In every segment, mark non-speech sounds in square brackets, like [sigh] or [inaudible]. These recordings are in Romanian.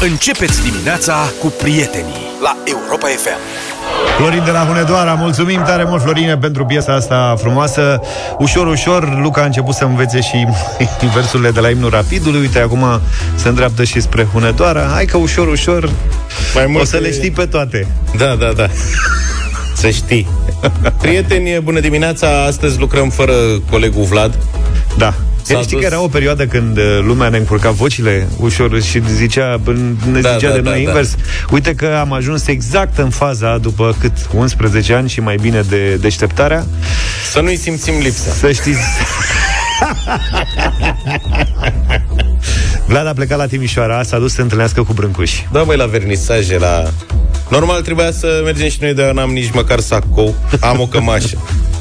Începeți dimineața cu prietenii la Europa FM. Florin de la Hunedoara, mulțumim tare mult, Florine, pentru piesa asta frumoasă. Ușor, ușor, Luca a început să învețe și [laughs] versurile de la imnul rapidului. Uite, acum se îndreaptă și spre Hunedoara. Hai că ușor, ușor Mai mult o să le știi pe toate. Da, da, da. [laughs] Să știi. Prieteni, bună dimineața! Astăzi lucrăm fără colegul Vlad. Da. S-a știi dus... că era o perioadă când uh, lumea ne încurca vocile ușor și zicea, ne da, zicea da, de noi da, invers. Da. Uite că am ajuns exact în faza, după cât 11 ani și mai bine de deșteptarea. Să nu-i simțim lipsa. Să știți... [laughs] Vlad a plecat la Timișoara, s-a dus să întâlnească cu brâncuși. Da, băi, la vernisaje, la... Normal trebuia să mergem și noi, dar n-am nici măcar sacou. Am o cămașă.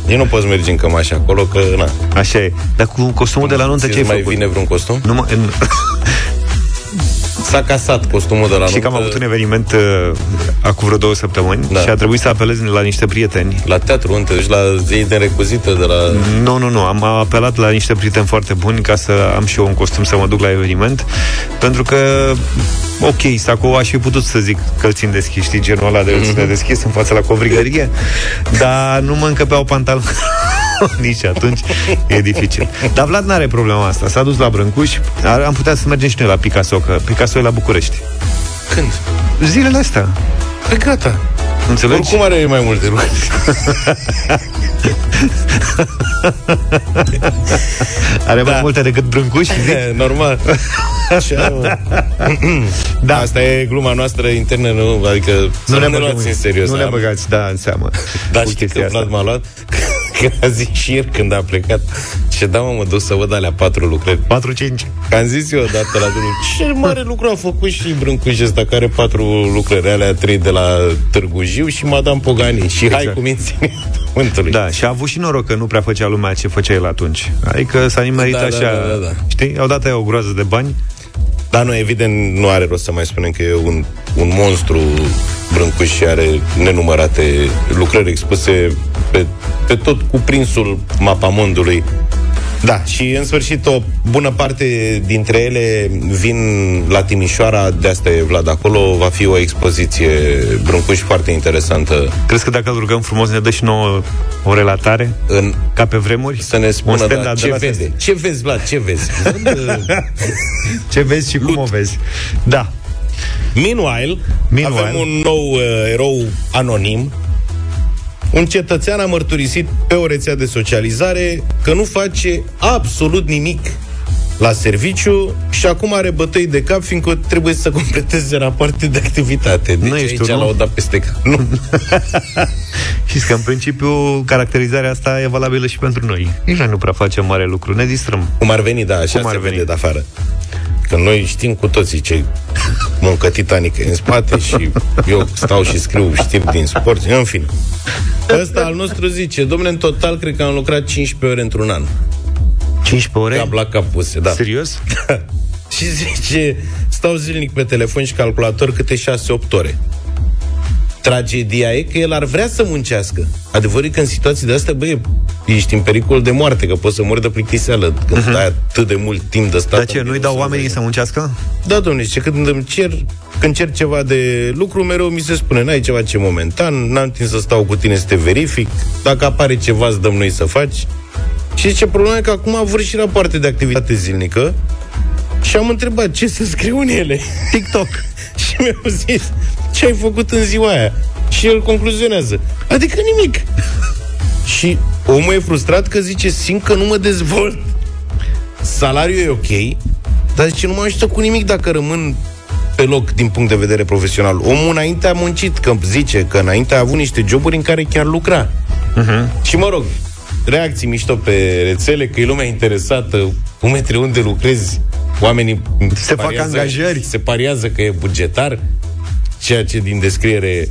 Eu nu poți merge în cămașă acolo, că na. Așa e. Dar cu costumul de la nuntă ce ai mai făcut? vine vreun costum? Nu mă, în... [laughs] S-a casat costumul de la nuntă. Și că am avut un eveniment uh, acum vreo două săptămâni da. și a trebuit să apelez la niște prieteni. La teatru, unde și la zei de recuzită de la... Nu, nu, nu. Am apelat la niște prieteni foarte buni ca să am și eu un costum să mă duc la eveniment. Pentru că, ok, sacou aș fi putut să zic că țin deschis, știi, genul ăla de mm-hmm. deschis în fața la covrigărie, dar nu mă încăpeau pantaloni. [laughs] [laughs] Nici atunci e dificil. Dar Vlad n-are problema asta. S-a dus la Brâncuș. Am putea să mergem și noi la Picasso, că Picasso e la București. Când? Zilele astea. Păi gata. Înțelegi? Oricum are mai multe lucruri. [laughs] are da. mai multe decât Brâncuș? [laughs] Normal. [clears throat] da. Asta e gluma noastră internă, nu? Adică nu ne luați în serios. Nu ne băgați, da, în seamă. Da, știi că Vlad m-a luat? Că a zis și ieri când a plecat Ce da, mă, mă duc să văd alea patru lucrări. 4-5 Că am zis eu odată la drumul Ce mare lucru a făcut și Brâncuș ăsta Care patru lucrări, alea trei de la Târgu Jiu Și Madame Pogani. Și exact. hai cu minții Da, și a avut și noroc că nu prea făcea lumea ce făcea el atunci. Adică s-a nimerit da, așa. da, da, da, da. Știi, au dat o groază de bani. Dar nu, evident, nu are rost să mai spunem că e un, un monstru. Brâncuș și are nenumărate lucrări expuse pe, pe tot cuprinsul mapamondului da, și în sfârșit o bună parte dintre ele vin la Timișoara, de asta e Vlad acolo, va fi o expoziție brâncuși foarte interesantă. Crezi că dacă îl rugăm frumos ne dă și nouă o relatare? În... Ca pe vremuri? Să ne spună, da, ce vede? Ce vezi, Vlad, ce vezi? [laughs] ce vezi și cum o vezi? Da. Meanwhile, Meanwhile, avem un nou uh, erou anonim un cetățean a mărturisit pe o rețea de socializare că nu face absolut nimic la serviciu și acum are bătăi de cap, fiindcă trebuie să [laughs] completeze rapoarte de activitate. Deci nu ești aici l-au dat peste cap. Nu. [laughs] Știți că, în principiu, caracterizarea asta e valabilă și pentru noi. Nici noi nu prea facem mare lucru, ne distrăm. Cum ar veni, da, așa Cum ar se veni. vede de afară. Că noi știm cu toții ce muncă titanică în spate și eu stau și scriu știri din sport, în fine. Ăsta al nostru zice, domnule, în total cred că am lucrat 15 ore într-un an. 15 ore? Cap la cap puse, da. Serios? Da. [laughs] Și zice, stau zilnic pe telefon și calculator câte 6-8 ore. Tragedia e că el ar vrea să muncească. Adevărul e că în situații de astea, băi, ești în pericol de moarte, că poți să mori de plictiseală când uh-huh. ai atât de mult timp de stat. Dar ce, nu-i dau oamenii să muncească? Da, domnule, ce când îmi cer, când cer ceva de lucru, mereu mi se spune, n-ai ceva ce momentan, n-am timp să stau cu tine să te verific, dacă apare ceva, îți dăm noi să faci. Și ce problema e că acum vor și rapoarte de activitate zilnică și am întrebat ce să scriu în ele. TikTok. [laughs] și mi-au zis, ce ai făcut în ziua aia? Și el concluzionează, adică nimic. [laughs] și omul e frustrat că zice, simt că nu mă dezvolt. Salariul e ok, dar zice, nu mă ajută cu nimic dacă rămân pe loc din punct de vedere profesional. Omul înainte a muncit, că zice că înainte a avut niște joburi în care chiar lucra. Uh-huh. Și mă rog, reacții mișto pe rețele, că e lumea interesată, cum metri unde lucrezi, oamenii se fac angajări. Se pariază că e bugetar, ceea ce din descriere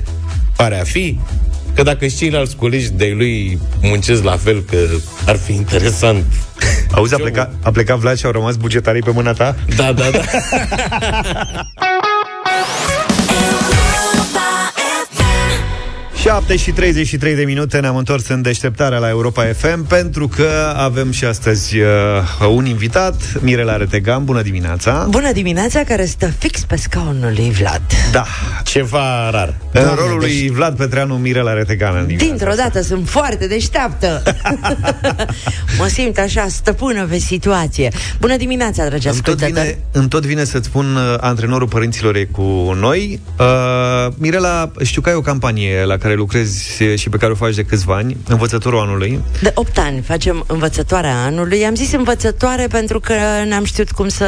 pare a fi, că dacă și ceilalți colegi de lui muncesc la fel, că ar fi interesant. Auzi, a plecat, a plecat Vlad și au rămas bugetarii pe mâna ta? Da, da, da. [laughs] 7 și 33 de minute ne-am întors în deșteptarea la Europa FM pentru că avem și astăzi uh, un invitat, Mirela Retegan. Bună dimineața! Bună dimineața, care stă fix pe scaunul lui Vlad. Da, Ceva rar. în rolul lui Vlad Petreanu, Mirela Retegan. în dimineața Dintr-o asta. dată sunt foarte deșteaptă. [laughs] mă simt așa stăpână pe situație. Bună dimineața, dragi Îmi tot, ascultători. vine, îmi tot vine să-ți spun uh, antrenorul părinților e cu noi. Uh, Mirela, știu că ai o campanie la care lucrezi și pe care o faci de câțiva ani, învățătorul anului. De 8 ani facem învățătoarea anului. Am zis învățătoare pentru că n-am știut cum să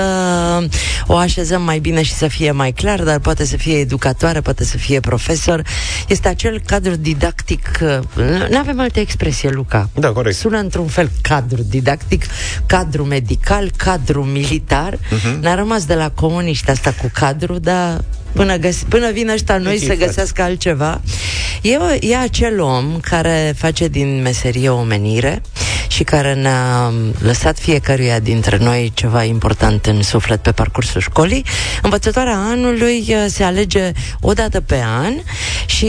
o așezăm mai bine și să fie mai clar, dar poate să fie educatoare, poate să fie profesor. Este acel cadru didactic. Nu avem alte expresie, Luca. Da, corect. Sună într-un fel cadru didactic, cadru medical, cadru militar. Uh-huh. N-a rămas de la comuniști asta cu cadru, dar până, găs- până vin ăștia noi Ok, să frate. găsească altceva. E, o- e acel om care face din meserie o menire și care ne-a lăsat fiecăruia dintre noi ceva important în suflet pe parcursul școlii. Învățătoarea anului uh, se alege o dată pe an și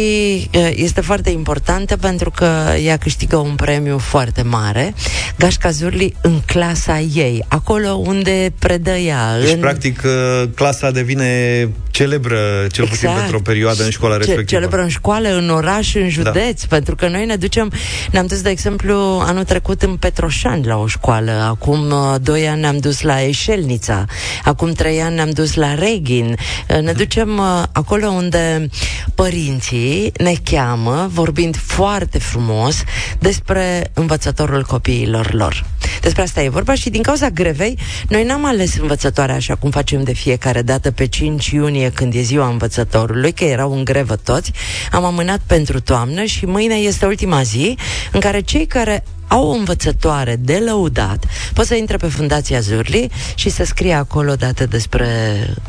uh, este foarte importantă pentru că ea câștigă un premiu foarte mare. Gașca Zurli în clasa ei, acolo unde predă ea. Deci, în... practic, uh, clasa devine celebră, cel puțin Exact. pentru o perioadă în școala Ce- respectivă. Celebră în școală, în oraș, în județ, da. pentru că noi ne ducem, ne-am dus, de exemplu, anul trecut în Petroșani la o școală, acum uh, doi ani ne-am dus la Eșelnița, acum trei ani ne-am dus la Reghin. Uh, Ne ducem uh, acolo unde părinții ne cheamă, vorbind foarte frumos despre învățătorul copiilor lor. Despre asta e vorba și din cauza grevei, noi n-am ales învățătoarea așa cum facem de fiecare dată pe 5 iunie când e ziua învățătorului, că erau în grevă toți, am amânat pentru toamnă și mâine este ultima zi în care cei care au o învățătoare de lăudat, pot să intre pe Fundația Zurli și să scrie acolo date despre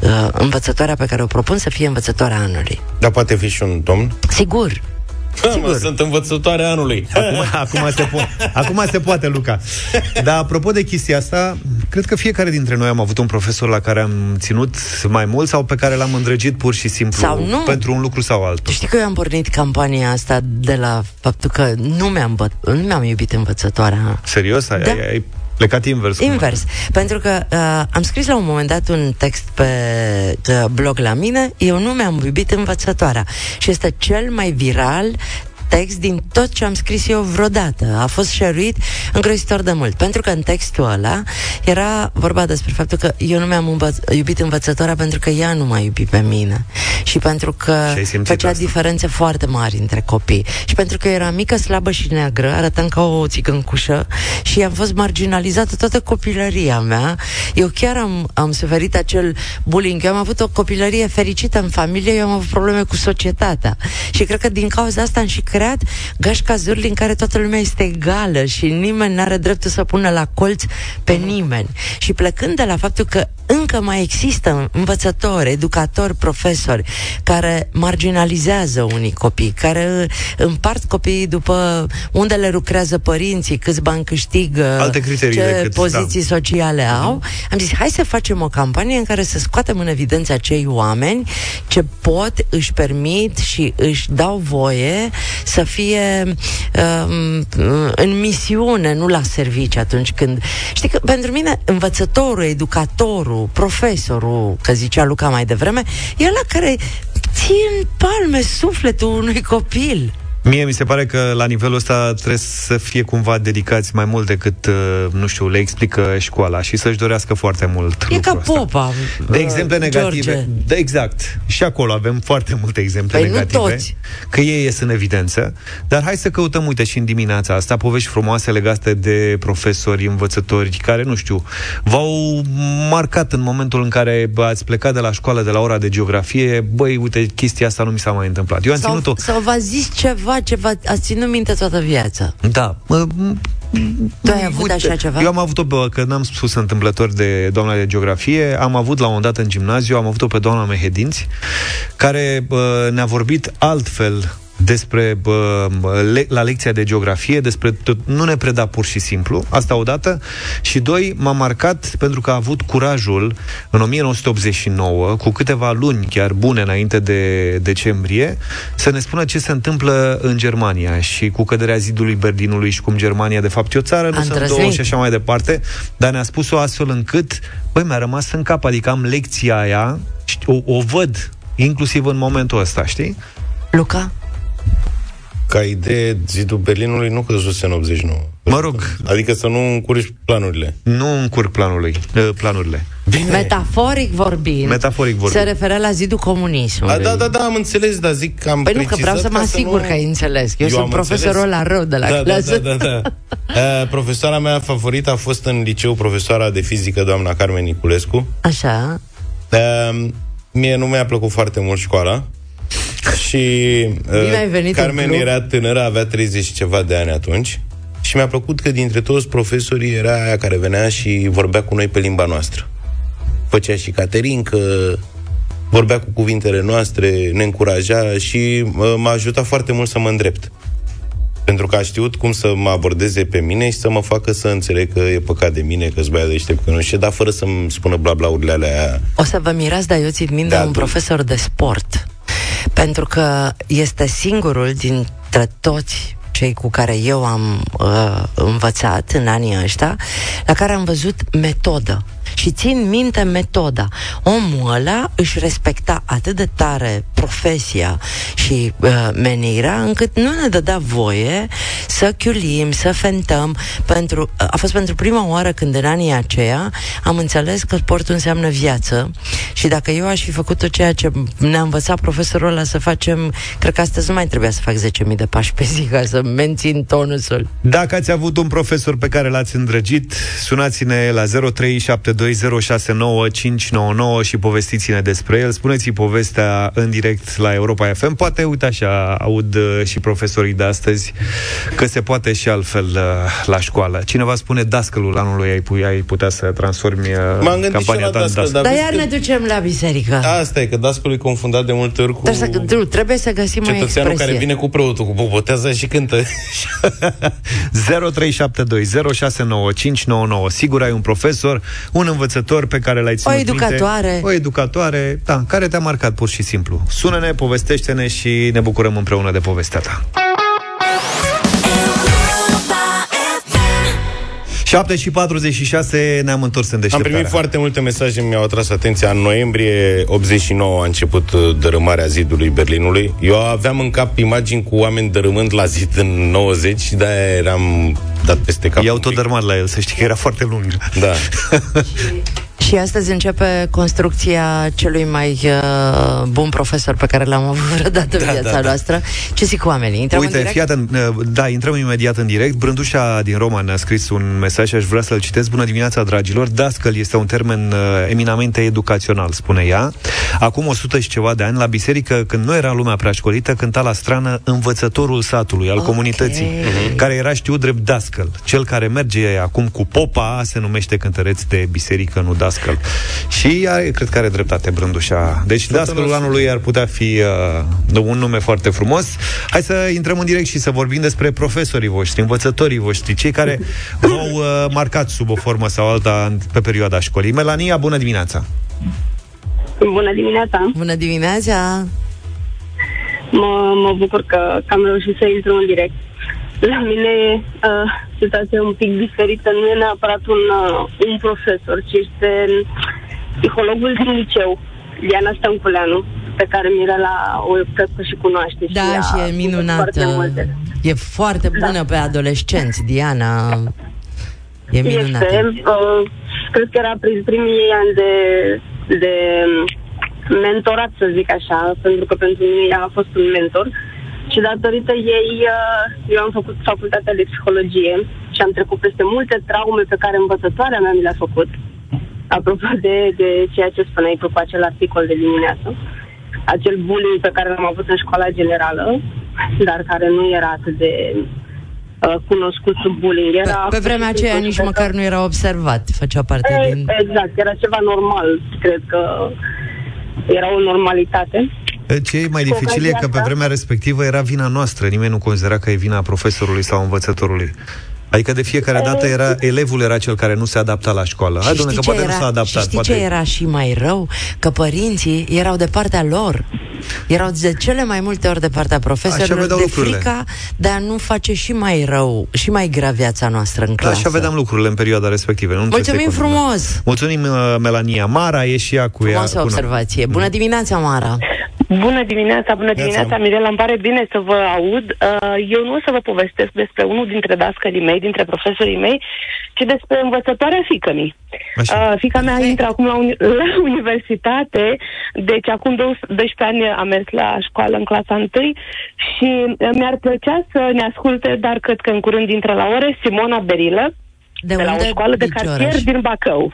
uh, învățătoarea pe care o propun să fie învățătoarea anului. Dar poate fi și un domn. Sigur! Ha, mă, sunt învățătoare anului. [laughs] Acum, acum, se po- acum se poate, Luca. Dar apropo de chestia asta, cred că fiecare dintre noi am avut un profesor la care am ținut mai mult sau pe care l-am îndrăgit pur și simplu Sau nu. pentru un lucru sau altul. Știi că eu am pornit campania asta de la faptul că nu mi-am, bă- nu mi-am iubit învățătoarea. Serios? Ai, Da. ai, ai plecat invers? cumva? Invers. Pentru că uh, am scris la un moment dat un text pe uh, blog la mine, eu nu mi-am iubit învățătoarea. Și este cel mai viral text din tot ce am scris eu vreodată. A fost share îngrozitor de mult. Pentru că în textul ăla era vorba despre faptul că eu nu mi-am învăț- iubit învățătoarea pentru că ea nu m-a iubit pe mine. Și pentru că Și ai simțit făcea asta. diferențe foarte mari între copii. Și pentru că eu eram mică, slabă și neagră, arătam ca o țigăncușă și am fost marginalizată toată copilăria mea. Eu chiar am, am suferit acel bullying. Eu am avut o copilărie fericită în familie, eu am avut probleme cu societatea. Și cred că din cauza asta am și creat gașca Zurli în care toată lumea este egală și nimeni nu are dreptul să pună la colț pe nimeni. Și plecând de la faptul că încă mai există învățători, educatori, profesori care marginalizează unii copii, care împart copiii după unde le lucrează părinții, câți bani câștigă, Alte criterii ce decât- poziții da. sociale au. Am zis, hai să facem o campanie în care să scoatem în evidență acei oameni ce pot, își permit și își dau voie să fie um, în misiune, nu la serviciu atunci când... Știi că pentru mine învățătorul, educatorul, profesorul, că zicea Luca mai devreme, e ăla care ține în palme sufletul unui copil. Mie mi se pare că la nivelul ăsta trebuie să fie cumva dedicați mai mult decât, uh, nu știu, le explică școala și să-și dorească foarte mult E ca lucrul ăsta. popa. De uh, exemple negative. George. Da, exact. Și acolo avem foarte multe exemple Păi nu negative. toți. Că ei ies în evidență. Dar hai să căutăm, uite, și în dimineața asta, povești frumoase legate de profesori, învățători, care, nu știu, v-au marcat în momentul în care bă, ați plecat de la școală, de la ora de geografie, băi, uite, chestia asta nu mi s-a mai întâmplat. Eu am Sau, ținut-o... sau v-a zis ceva ce v-a ați ținut minte toată viața. Da. Mă, Tu ai avut așa ceva? Eu am avut-o, bă, că n-am spus întâmplător de doamna de geografie, am avut la un moment dat în gimnaziu, am avut-o pe doamna Mehedinți, care bă, ne-a vorbit altfel despre bă, le, la lecția de geografie, despre tot, nu ne preda pur și simplu, asta odată, și doi, m-a marcat pentru că a avut curajul în 1989, cu câteva luni chiar bune înainte de decembrie, să ne spună ce se întâmplă în Germania și cu căderea zidului Berlinului și cum Germania de fapt e o țară, nu sunt două și așa mai departe, dar ne-a spus-o astfel încât, băi, mi-a rămas în cap, adică am lecția aia, o, o văd inclusiv în momentul ăsta, știi? Luca? Ca idee, zidul Berlinului nu căzuse în 89. Mă rog. Adică să nu încurci planurile. Nu încurc planului, uh, planurile. Bine. Metaforic vorbind, Metaforic vorbind. se referă la zidul comunismului. A, da, da, da, am înțeles, dar zic că am Păi nu, că vreau să mă asigur nu... că ai înțeles. Eu, Eu sunt am profesorul înțeles. la rău de la da, clasă. Da, da, da, da. Uh, profesoara mea favorită a fost în liceu profesoara de fizică, doamna Carmen Niculescu. Așa. Uh, mie nu mi-a plăcut foarte mult școala. Și Bine ai venit în Carmen club. era tânără, avea 30 și ceva de ani atunci. Și mi-a plăcut că dintre toți profesorii era aia care venea și vorbea cu noi pe limba noastră. Făcea și caterincă, vorbea cu cuvintele noastre, ne încuraja și uh, m-a ajutat foarte mult să mă îndrept. Pentru că a știut cum să mă abordeze pe mine și să mă facă să înțeleg că e păcat de mine, că-s băiat deștept, că nu știu, ce, dar fără să-mi spună blablaurile alea. O să vă mirați, dar eu țin minte Da, un tu- profesor de sport. Pentru că este singurul dintre toți cei cu care eu am uh, învățat în anii ăștia, la care am văzut metodă. Și țin minte metoda. Omul ăla își respecta atât de tare profesia și uh, menirea, încât nu ne dădea voie să chiulim, să fentăm. Pentru, a fost pentru prima oară când în anii aceia am înțeles că sportul înseamnă viață și dacă eu aș fi făcut tot ceea ce ne-a învățat profesorul ăla să facem, cred că astăzi nu mai trebuia să fac 10.000 de pași pe zi ca să mențin tonusul. Dacă ați avut un profesor pe care l-ați îndrăgit, sunați-ne la 0372069599 și povestiți-ne despre el. Spuneți-i povestea în direct la Europa FM. Poate, uite așa, aud uh, și profesorii de astăzi că se poate și altfel uh, la școală. Cineva spune dascălul anului ai, pu- ai putea să transformi uh, M-am gândit și campania la ta în dascăl, dascăl. dar Dar vezi iar că- ne ducem la biserică. Asta e, că dascălul e confundat de multe ori cu Trebuie să, nu, trebuie să găsim o cetățeanul expresie. care vine cu preotul, cu bobotează și cântă. [laughs] 0372069599. Sigur ai un profesor, un învățător pe care l-ai ținut minte. educatoare. o educatoare, da, care te-a marcat pur și simplu. Sună-ne, povestește-ne și ne bucurăm împreună de povestea ta. 7 și 46 ne-am întors în Am deșteptarea. primit foarte multe mesaje, mi-au atras atenția. În noiembrie 89 a început uh, dărâmarea zidului Berlinului. Eu aveam în cap imagini cu oameni dărâmând la zid în 90 și de-aia eram dat peste cap. I-au un tot pic. dărmat la el, să știi că era foarte lung. Da. [laughs] Și astăzi începe construcția celui mai uh, bun profesor pe care l-am avut vreodată în Da, viața da, da. noastră. Ce zic cu oamenii? Intrăm în Uite, direct? fii atent, uh, da, intrăm imediat în direct. Brândușa din Roma ne-a scris un mesaj și aș vrea să-l citesc. Bună dimineața, dragilor! Dascăl este un termen uh, eminamente educațional, spune ea. Acum 100 și ceva de ani, la biserică, când nu era lumea prea școlită, cânta la strană învățătorul satului, al Ok. comunității, care era știut drept dascăl. Cel care merge acum cu popa se numește cântăreț de biserică, nu dascăl. Și are, cred că are dreptate Brândușa. Deci dascălul anului ar putea fi uh, un nume foarte frumos. Hai să intrăm în direct și să vorbim despre profesorii voștri, învățătorii voștri, cei care [laughs] v-au uh, marcat sub o formă sau alta în- pe perioada școlii. Melania, bună dimineața! Bună dimineața! Bună dimineața! Mă, mă bucur că, că am reușit să intru în direct. La mine uh, situația e un pic diferită. Nu e neapărat un, uh, un profesor, ci este psihologul din liceu, Diana Stănculeanu, pe care Mirela o cred că și cunoaște. Da, ea și a e făcut minunată. Foarte multe. E foarte bună pe adolescenți, Diana. E minunată. Este, uh, cred că era prin primii ei ani de, de mentorat, să zic așa, pentru că pentru mine ea a fost un mentor. Și datorită ei, uh, eu am făcut facultatea de psihologie și am trecut peste multe traume pe care învățătoarea mea mi le-a făcut. Apropo de, de ceea ce spuneai tu cu acel articol de dimineață. Acel bullying pe care l-am avut în școala generală, dar care nu era atât de uh, cunoscut sub bullying. Pe, Era pe vremea aceea nici măcar nu era observat, făcea parte din... Exact, era ceva normal. Cred că era o normalitate. Ce e mai dificil e că pe vremea respectivă era vina noastră, nimeni nu considera că e vina profesorului sau învățătorului. Adică de fiecare dată era elevul era cel care nu se adapta la școală. Hai, domnule, că poate era, nu s-a adaptat. Și știi poate... ce era și mai rău? Că părinții erau de partea lor. Erau de cele mai multe ori de partea profesorilor de lucrurile. frica de a nu face și mai rău, și mai grea viața noastră în clasă. Da, așa vedeam lucrurile în perioada respectivă. Nu Mulțumim frumos! Mulțumim, uh, Melania. Mara e și ea cu Frumoasă ea. observație. Bună dimineața, Mara! Bună dimineața, bună dimineața, Mirela, îmi pare bine să vă aud. Uh, Eu nu o să vă povestesc despre unul dintre dascării mei, dintre profesorii mei, ci despre învățătoarea fică mi. Așa. Uh, fica mea intră acum la, uni- la [laughs] universitate, deci acum 12 ani a mers la școală în clasa 1 și uh, mi-ar plăcea să ne asculte, dar cred că în curând intră la ore, Simona Berilă, De, de la unde? o școală de Picioreș. cartier din Bacău.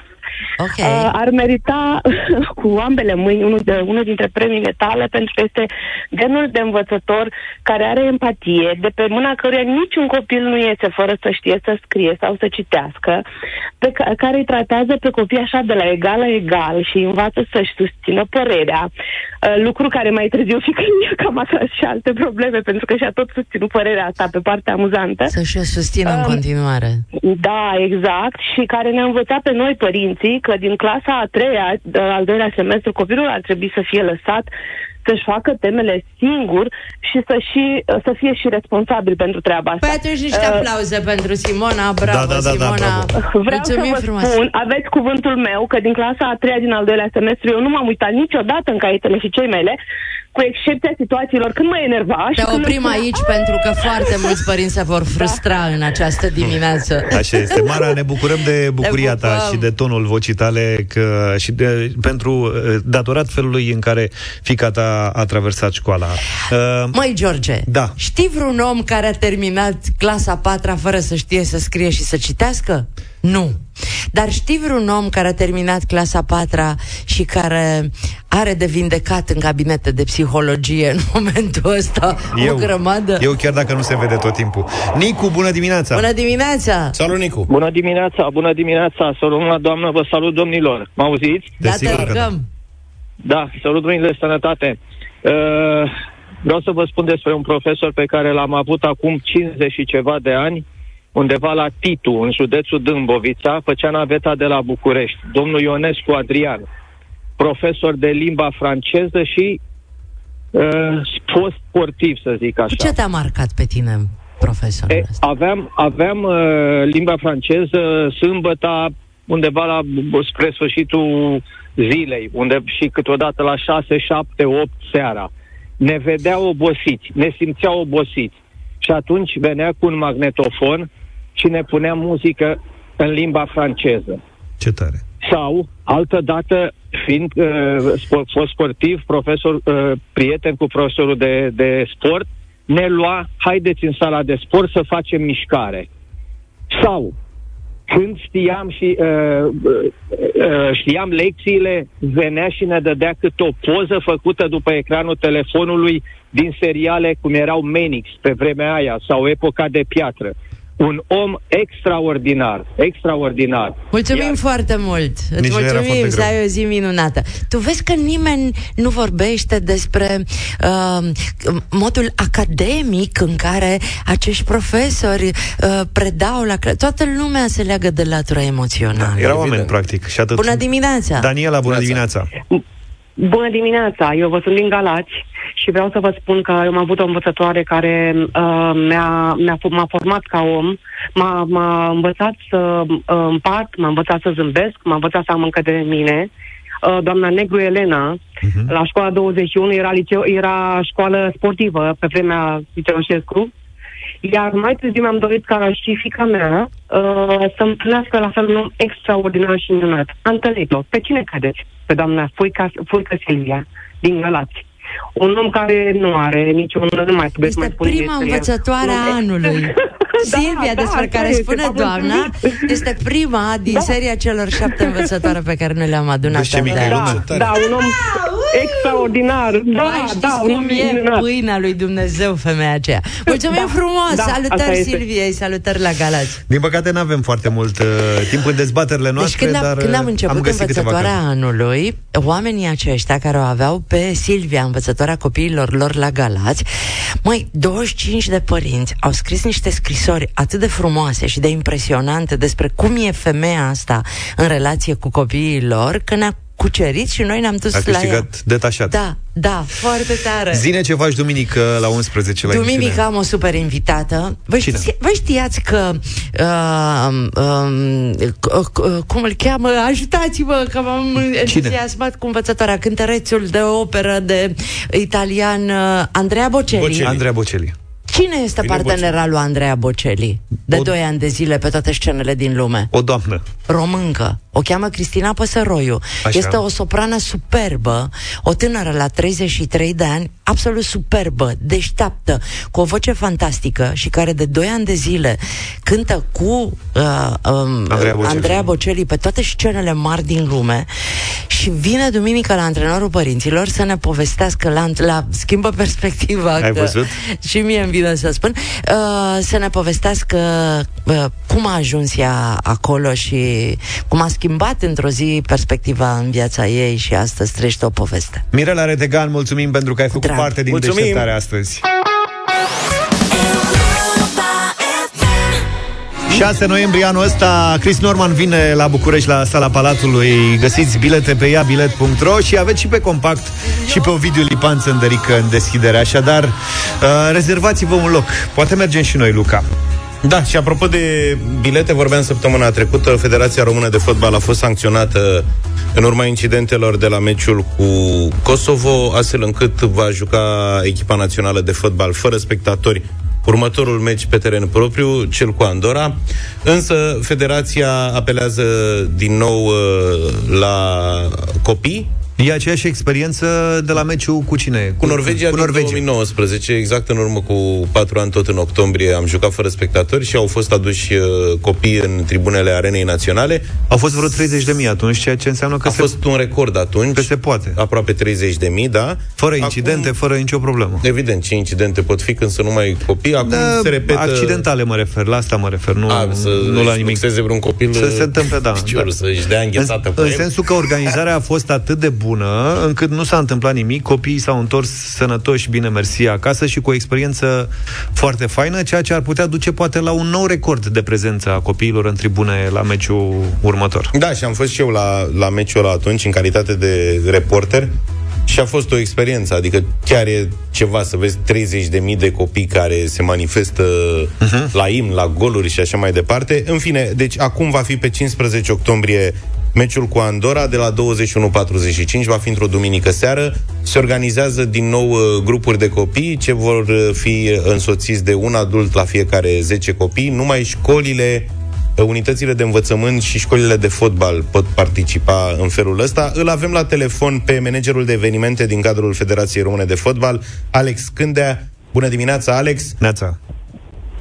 Ok. Uh, ar merita [laughs] cu ambele mâini unul, de, unul dintre premiile tale pentru că este genul de învățător care are empatie, de pe mâna căruia niciun copil nu iese fără să știe să scrie sau să citească, pe ca, care îi tratează pe copii așa de la egal la egal și îi învață să-și susțină părerea, uh, lucru care mai târziu [laughs] fică mie cam atras și alte probleme pentru că și-a tot susținut părerea asta pe partea amuzantă. Să-și o susțină în Um, continuare. Da, exact. Și care ne-a învățat pe noi, părinții, că din clasa a treia, al doilea semestru, copilul ar trebui să fie lăsat să-și facă temele singur și să, și, să fie și responsabil pentru treaba asta. Păi atunci niște Uh, aplauze pentru Simona, bravo Da, da, da, da, Simona. bravo. Vreau Mulțumim să vă frumos. spun, aveți cuvântul meu, că din clasa a treia din al doilea semestru eu nu m-am uitat niciodată în caietele și cei mele, cu excepția situațiilor când mă enerva și Te când oprim îmi spunea, aici pentru că foarte mulți părinți se vor frustra în această dimineață. Așa este. Mara, ne bucurăm de bucuria ta pupăm. și de tonul vocii tale că, și de, pentru uh, datorat felului în care fica ta a traversat școala. Uh, Măi, George, Da. știi vreun om care a terminat clasa patra fără să știe să scrie și să citească? Nu. Dar știi vreun om care a terminat clasa patra și care are de vindecat în cabinete de psihologie în [laughs] momentul ăsta eu, o grămadă? eu chiar dacă nu se vede tot timpul. Nicu, bună dimineața! Bună dimineața! Salut, Nicu! Bună dimineața, bună dimineața, la doamnă, vă salut domnilor. Mă auziți? De Da, te sigur că da. rugăm. Da, salut mâinile de sănătate. Uh, vreau să vă spun despre un profesor pe care l-am avut acum 50 și ceva de ani, undeva la Titu, în județul Dâmbovița, făcea naveta de la București. Domnul Ionescu Adrian, profesor de limba franceză și uh, fost sportiv, să zic așa. Cu ce te-a marcat pe tine, profesorul E, ăsta? aveam aveam uh, limba franceză sâmbătă undeva la spre sfârșitul zilei, unde și câteodată la 6, 7, 8 seara. Ne vedeau obosiți, ne simțeau obosiți. Și atunci venea cu un magnetofon și ne punea muzică în limba franceză. Ce tare! Sau, altă dată, fiind uh, sport, fost sportiv, profesor, uh, prieten cu profesorul de, de sport, ne lua, haideți în sala de sport să facem mișcare. Sau, când știam și uh, uh, uh, știam lecțiile, venea și ne dădea cât o poză făcută după ecranul telefonului din seriale cum erau Menix pe vremea aia sau Epoca de piatră. Un om extraordinar, extraordinar. Mulțumim Iar- foarte mult. Îți Nici nu era mulțumim foarte să greu. ai o zi minunată. Tu vezi că nimeni nu vorbește despre uh, modul academic în care acești profesori uh, predau la cla- Toată lumea se leagă de latura emoțională. Erau oameni, Evident. practic, și atât. Bună dimineața! Daniela, bună dimineața! Bună dimineața, eu vă sunt din Galați și vreau să vă spun că eu am avut o învățătoare care uh, mi-a, mi-a, f- m-a format ca om, m-a, m-a învățat să uh, împart, m-a învățat să zâmbesc, m-a învățat să am încă de mine. Uh, doamna Negru Elena, Mhm. la școala 21, era, liceu, era școală sportivă pe vremea Liceoșescu, iar mai târziu mi-am dorit ca și fica mea uh, să împlinească la fel un om extraordinar și minunat. Am întâlnit-o. Pe cine credeți? Pe doamna Fuica, Fuica Silvia, din Galați. Un om care nu are niciun... Nu mai puteți mai Este spune prima despre el. învățătoare Un om a ex- [laughs] anului. Silvia, da, despre așa care este, spune am doamna, înțeles. este prima din Da. seria celor șapte [laughs] învățătoare pe care ne le-am adunat. Vezi ce mică de e azi. lumea. Da, da, un om extraordinar. Da, Mai știți da, un om cum e minunat. pâinea lui Dumnezeu, femeia aceea. Mulțumim Da, frumos! da, asta salutări este. Silviei, salutări la Galați. Din păcate nu avem foarte mult uh, timp în dezbaterile Deci noastre, când, am, dar când am uh, început am găsit câteva învățătoarea cărți. anului, oamenii aceștia care o aveau pe Silvia, învățătoarea copiilor lor la Galați, mai 25 de părinți au scris niște scrisori atât de frumoase și de impresionante despre cum e femeia asta în relație cu copiii lor, că ne-a cucerit și noi ne-am dus A la ea. câștigat detașat. Da, da, foarte tare. Zine ce faci duminică la 11 la Duminică emisiune. am o super invitată. Vă, Cine? ști, vă știați că uh, um, uh, cum îl cheamă? Ajutați-mă că m-am entuziasmat cu învățătoarea cântărețul de operă de italian uh, Andrea Bocelli. Bocelli. Andreea Bocelli. Cine este Bine, partenerul lui Andrea Bocelli? De O- doi ani de zile pe toate scenele din lume. O doamnă. Româncă. O cheamă Cristina Păsăroiu. Așa. Este o soprană superbă, o tânără la 33 de ani, absolut superbă, deșteaptă, cu o voce fantastică și care de 2 ani de zile cântă cu uh, um, Andreea Bocelli. Andreea Bocelli pe toate scenele mari din lume și vine duminică la antrenorul părinților să ne povestească la, la schimbă perspectiva Ai că văzut? și mie îmi vine să spun uh, să ne povestească uh, cum a ajuns ea acolo și cum a schimbat într-o zi perspectiva în viața ei și astăzi trăiește o poveste. Mirela Retegan, mulțumim pentru că ai făcut Drag. parte din Mulțumim. deșteptarea astăzi. 6 noiembrie anul ăsta Chris Norman vine la București la sala Palatului. Găsiți bilete pe iabilet.ro Și aveți și pe compact Și pe Ovidiu Lipan Țăndărică în deschidere. Așadar, uh, rezervați-vă un loc. Poate mergem și noi, Luca. Da, și apropo de bilete, vorbeam săptămâna trecută, Federația Română de Fotbal a fost sancționată în urma incidentelor de la meciul cu Kosovo, astfel încât va juca echipa națională de fotbal fără spectatori următorul meci pe teren propriu, cel cu Andorra. Însă Federația apelează din nou uh, la copii E aceeași experiență de la meciul cu cine? cu Norvegia, cu din Norvegia. 2019, exact în urmă cu patru ani, tot în octombrie, am jucat fără spectatori și au fost aduși uh, copii în tribunele Arenei Naționale. Au fost vreo 30 de mii atunci, ceea ce înseamnă că A se, fost un record atunci. că se poate. Aproape 30 de mii, da. Fără incidente, Acum, fără nicio problemă. evident, ce incidente pot fi când să nu mai copii. Acum Da, se repetă... accidentale mă refer, la asta mă refer, nu, A, să nu la își nimic. luxeze vreun copil Să se întâmple, da. picior, da. să-și dea înghețată în, pe în el. sensul că organizarea a fost atât de bună încât nu s-a întâmplat nimic, copiii s-au întors sănătoși, bine mersi, acasă și cu o experiență foarte faină, ceea ce ar putea duce poate la un nou record de prezență a copiilor în tribune la meciul următor. Da, și am fost și eu la, la meciul ăla atunci, în calitate de reporter, și a fost o experiență, adică chiar e ceva să vezi 30.000 de copii care se manifestă uh-huh. la imn, la goluri și așa mai departe. În fine, deci acum va fi pe 15 octombrie meciul cu Andorra de la 21.45, va fi într-o duminică seară. Se organizează din nou uh, grupuri de copii ce vor uh, fi însoțiți de un adult la fiecare 10 copii. Numai școlile unitățile de învățământ și școlile de fotbal pot participa în felul ăsta. Îl avem la telefon pe managerul de evenimente din cadrul Federației Române de Fotbal, Alex Cândea. Bună dimineața, Alex! Neața.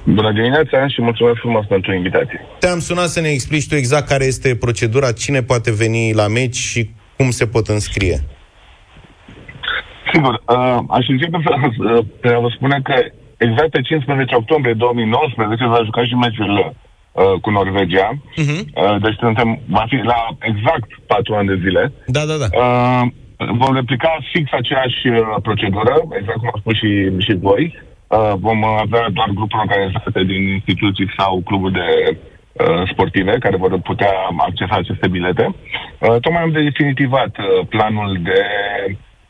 Bună dimineața și mulțumesc frumos pentru invitație. Te-am sunat să ne explici tu exact care este procedura, cine poate veni la meci și cum se pot înscrie. Sigur, uh, aș începe să, uh, pe a vă spune că exact pe 15 octombrie 2019 va juca și meciul uh, cu Norvegia. Uh-huh. Uh, deci suntem, va fi la exact 4 ani de zile. Da, da, da. Uh, vom replica fix aceeași uh, procedură, exact cum au spus și, și voi. Uh, vom avea doar grupuri organizate din instituții sau cluburi de uh, sportive care vor putea accesa aceste bilete. Uh, tocmai am definitivat uh, planul de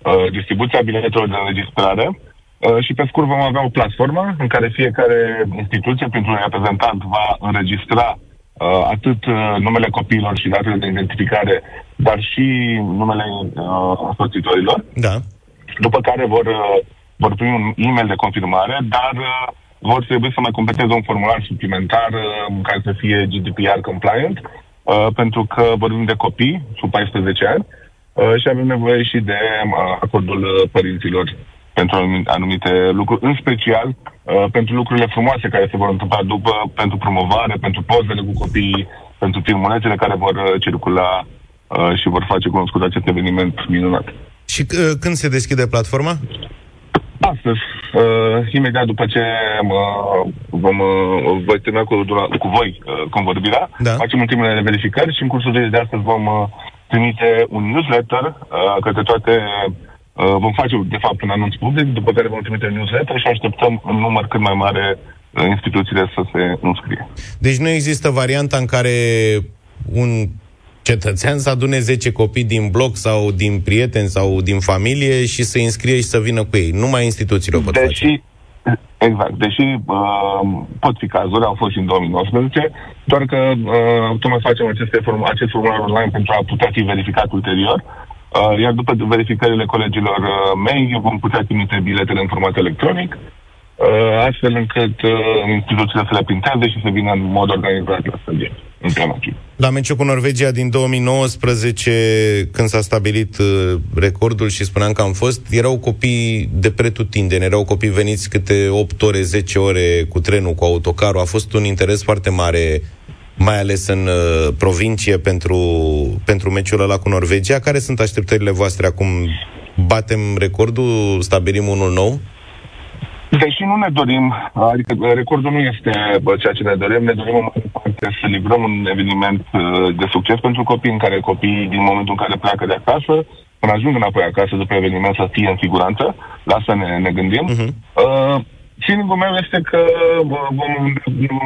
uh, distribuție a biletelor de înregistrare uh, și pe scurt vom avea o platformă în care fiecare instituție, printr-un reprezentant, va înregistra uh, atât uh, numele copiilor și datele de identificare, dar și numele uh, soțitorilor Da. după care vor, uh, vor primi un e-mail de confirmare, dar uh, vor trebui să mai completeze un formular suplimentar uh, care să fie GDPR compliant, uh, pentru că vorbim de copii sub 14 ani uh, și avem nevoie și de uh, acordul uh, părinților pentru anumite, anumite lucruri, în special uh, pentru lucrurile frumoase care se vor întâmpla după, pentru promovare, pentru pozele cu copiii, pentru filmulețele care vor uh, circula uh, și vor face cunoscut acest eveniment minunat. Și uh, când se deschide platforma? Astăzi, uh, imediat după ce uh, vom, uh, voi termina cu, cu voi uh, convorbirea, Da. facem ultimele verificări și în cursul de, de astăzi vom uh, trimite un newsletter uh, către toate Uh, vom face, de fapt, un anunț public, după care vom trimite un newsletter și așteptăm în număr cât mai mare uh, instituțiile să se înscrie. Deci nu există varianta în care un cetățean să adune 10 copii din bloc sau din prieteni sau din familie și să înscrie și să vină cu ei. Numai instituțiile o pot face. Deși, exact, deși uh, pot fi cazuri, au fost și în 2019, doar că uh, tocmai facem aceste form- acest formular online pentru a putea fi verificat ulterior. Uh, iar după verificările colegilor uh, mei, vom putea trimite biletele în format electronic, uh, astfel încât uh, instituțiile să le printeze și să vină în mod organizat la stadion, în Planaciu. La meciul cu Norvegia din 2019, când s-a stabilit uh, recordul și spuneam că am fost, erau copii de pretutindeni, erau copii veniți câte 8 ore, 10 ore cu trenul, cu autocarul. A fost un interes foarte mare, mai ales în uh, provincie, pentru, pentru meciul ăla cu Norvegia. Care sunt așteptările voastre acum? Batem recordul, stabilim unul nou? Deși nu ne dorim, adică recordul nu este bă, ceea ce ne dorim, ne dorim în mare parte să livrăm un eveniment uh, de succes pentru copii, în care copiii, din momentul în care pleacă de acasă, până ajung înapoi acasă după eveniment, să fie în siguranță. La asta ne, ne gândim. Mhm. Uh, Feeling-ul meu este că bă, vom,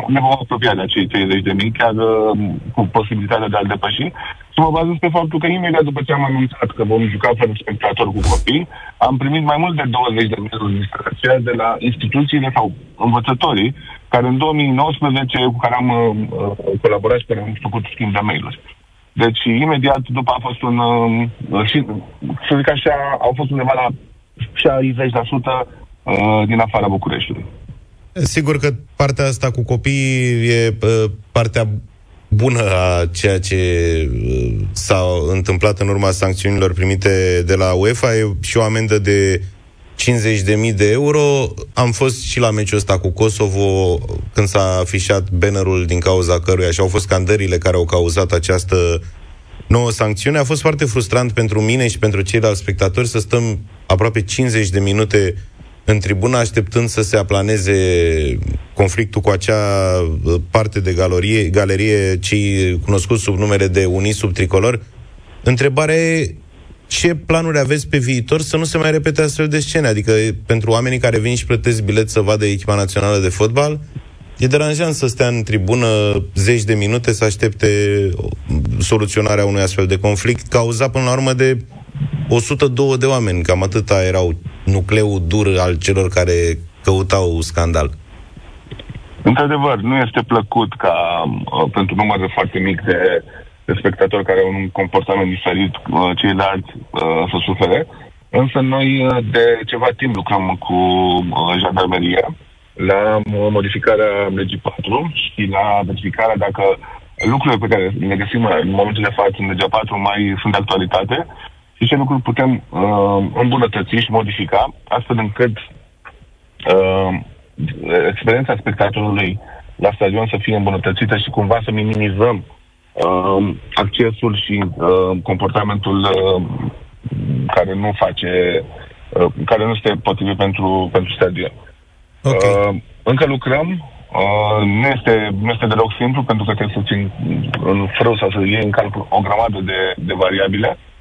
ne vom apropia de acei 30 de mii, chiar uh, cu posibilitatea de a-l depăși. Și mă bazez pe faptul că imediat după ce am anunțat că vom juca fără spectatori cu copii, am primit mai mult de 20 de mail-uri din aceea de la instituțiile sau învățătorii care în 2019 cu care am uh, uh, colaborat și care am făcut schimb de mail-uri. Deci, imediat după a fost un... Uh, și, să zic așa, au fost undeva la 60% uh, din afara Bucureștiului. Sigur că partea asta cu copiii e uh, partea bună a ceea ce uh, s-a întâmplat în urma sancțiunilor primite de la UEFA e și o amendă de 50.000 de euro. Am fost și la meciul ăsta cu Kosovo când s-a afișat bannerul din cauza căruia și au fost scandările care au cauzat această nouă sancțiune. A fost foarte frustrant pentru mine și pentru ceilalți spectatori să stăm aproape 50 de minute în tribună așteptând să se aplaneze conflictul cu acea uh, parte de galerie, galerie cei cunoscuți sub numele de Unii sub tricolor. Întrebarea e ce planuri aveți pe viitor să nu se mai repete astfel de scene? Adică pentru oamenii care vin și plătesc bilet să vadă echipa națională de fotbal, e deranjant să stea în tribună zeci de minute să aștepte soluționarea unui astfel de conflict, cauzat până la urmă de 102 de oameni, cam atâta erau nucleul dur al celor care căutau scandal. Într-adevăr, nu este plăcut ca uh, pentru număr foarte mic de, de spectatori care au un comportament diferit uh, ceilalți uh, să sufere, însă noi uh, de ceva timp lucrăm cu uh, jandarmeria. La uh, modificarea legii 4 și la verificarea dacă lucrurile pe care le găsim în momentul de față în legea 4 mai sunt de actualitate și ce lucruri putem uh, îmbunătăți și modifica astfel încât uh, experiența spectatorului la stadion să fie îmbunătățită și cumva să minimizăm uh, accesul și uh, comportamentul uh, care nu face, uh, care nu este potrivit pentru, pentru stadion. Ok. Uh, încă lucrăm, uh, nu, este, nu este deloc simplu pentru că trebuie să țin în frâu sau să iei în calcul o grămadă de, de variabile, uh,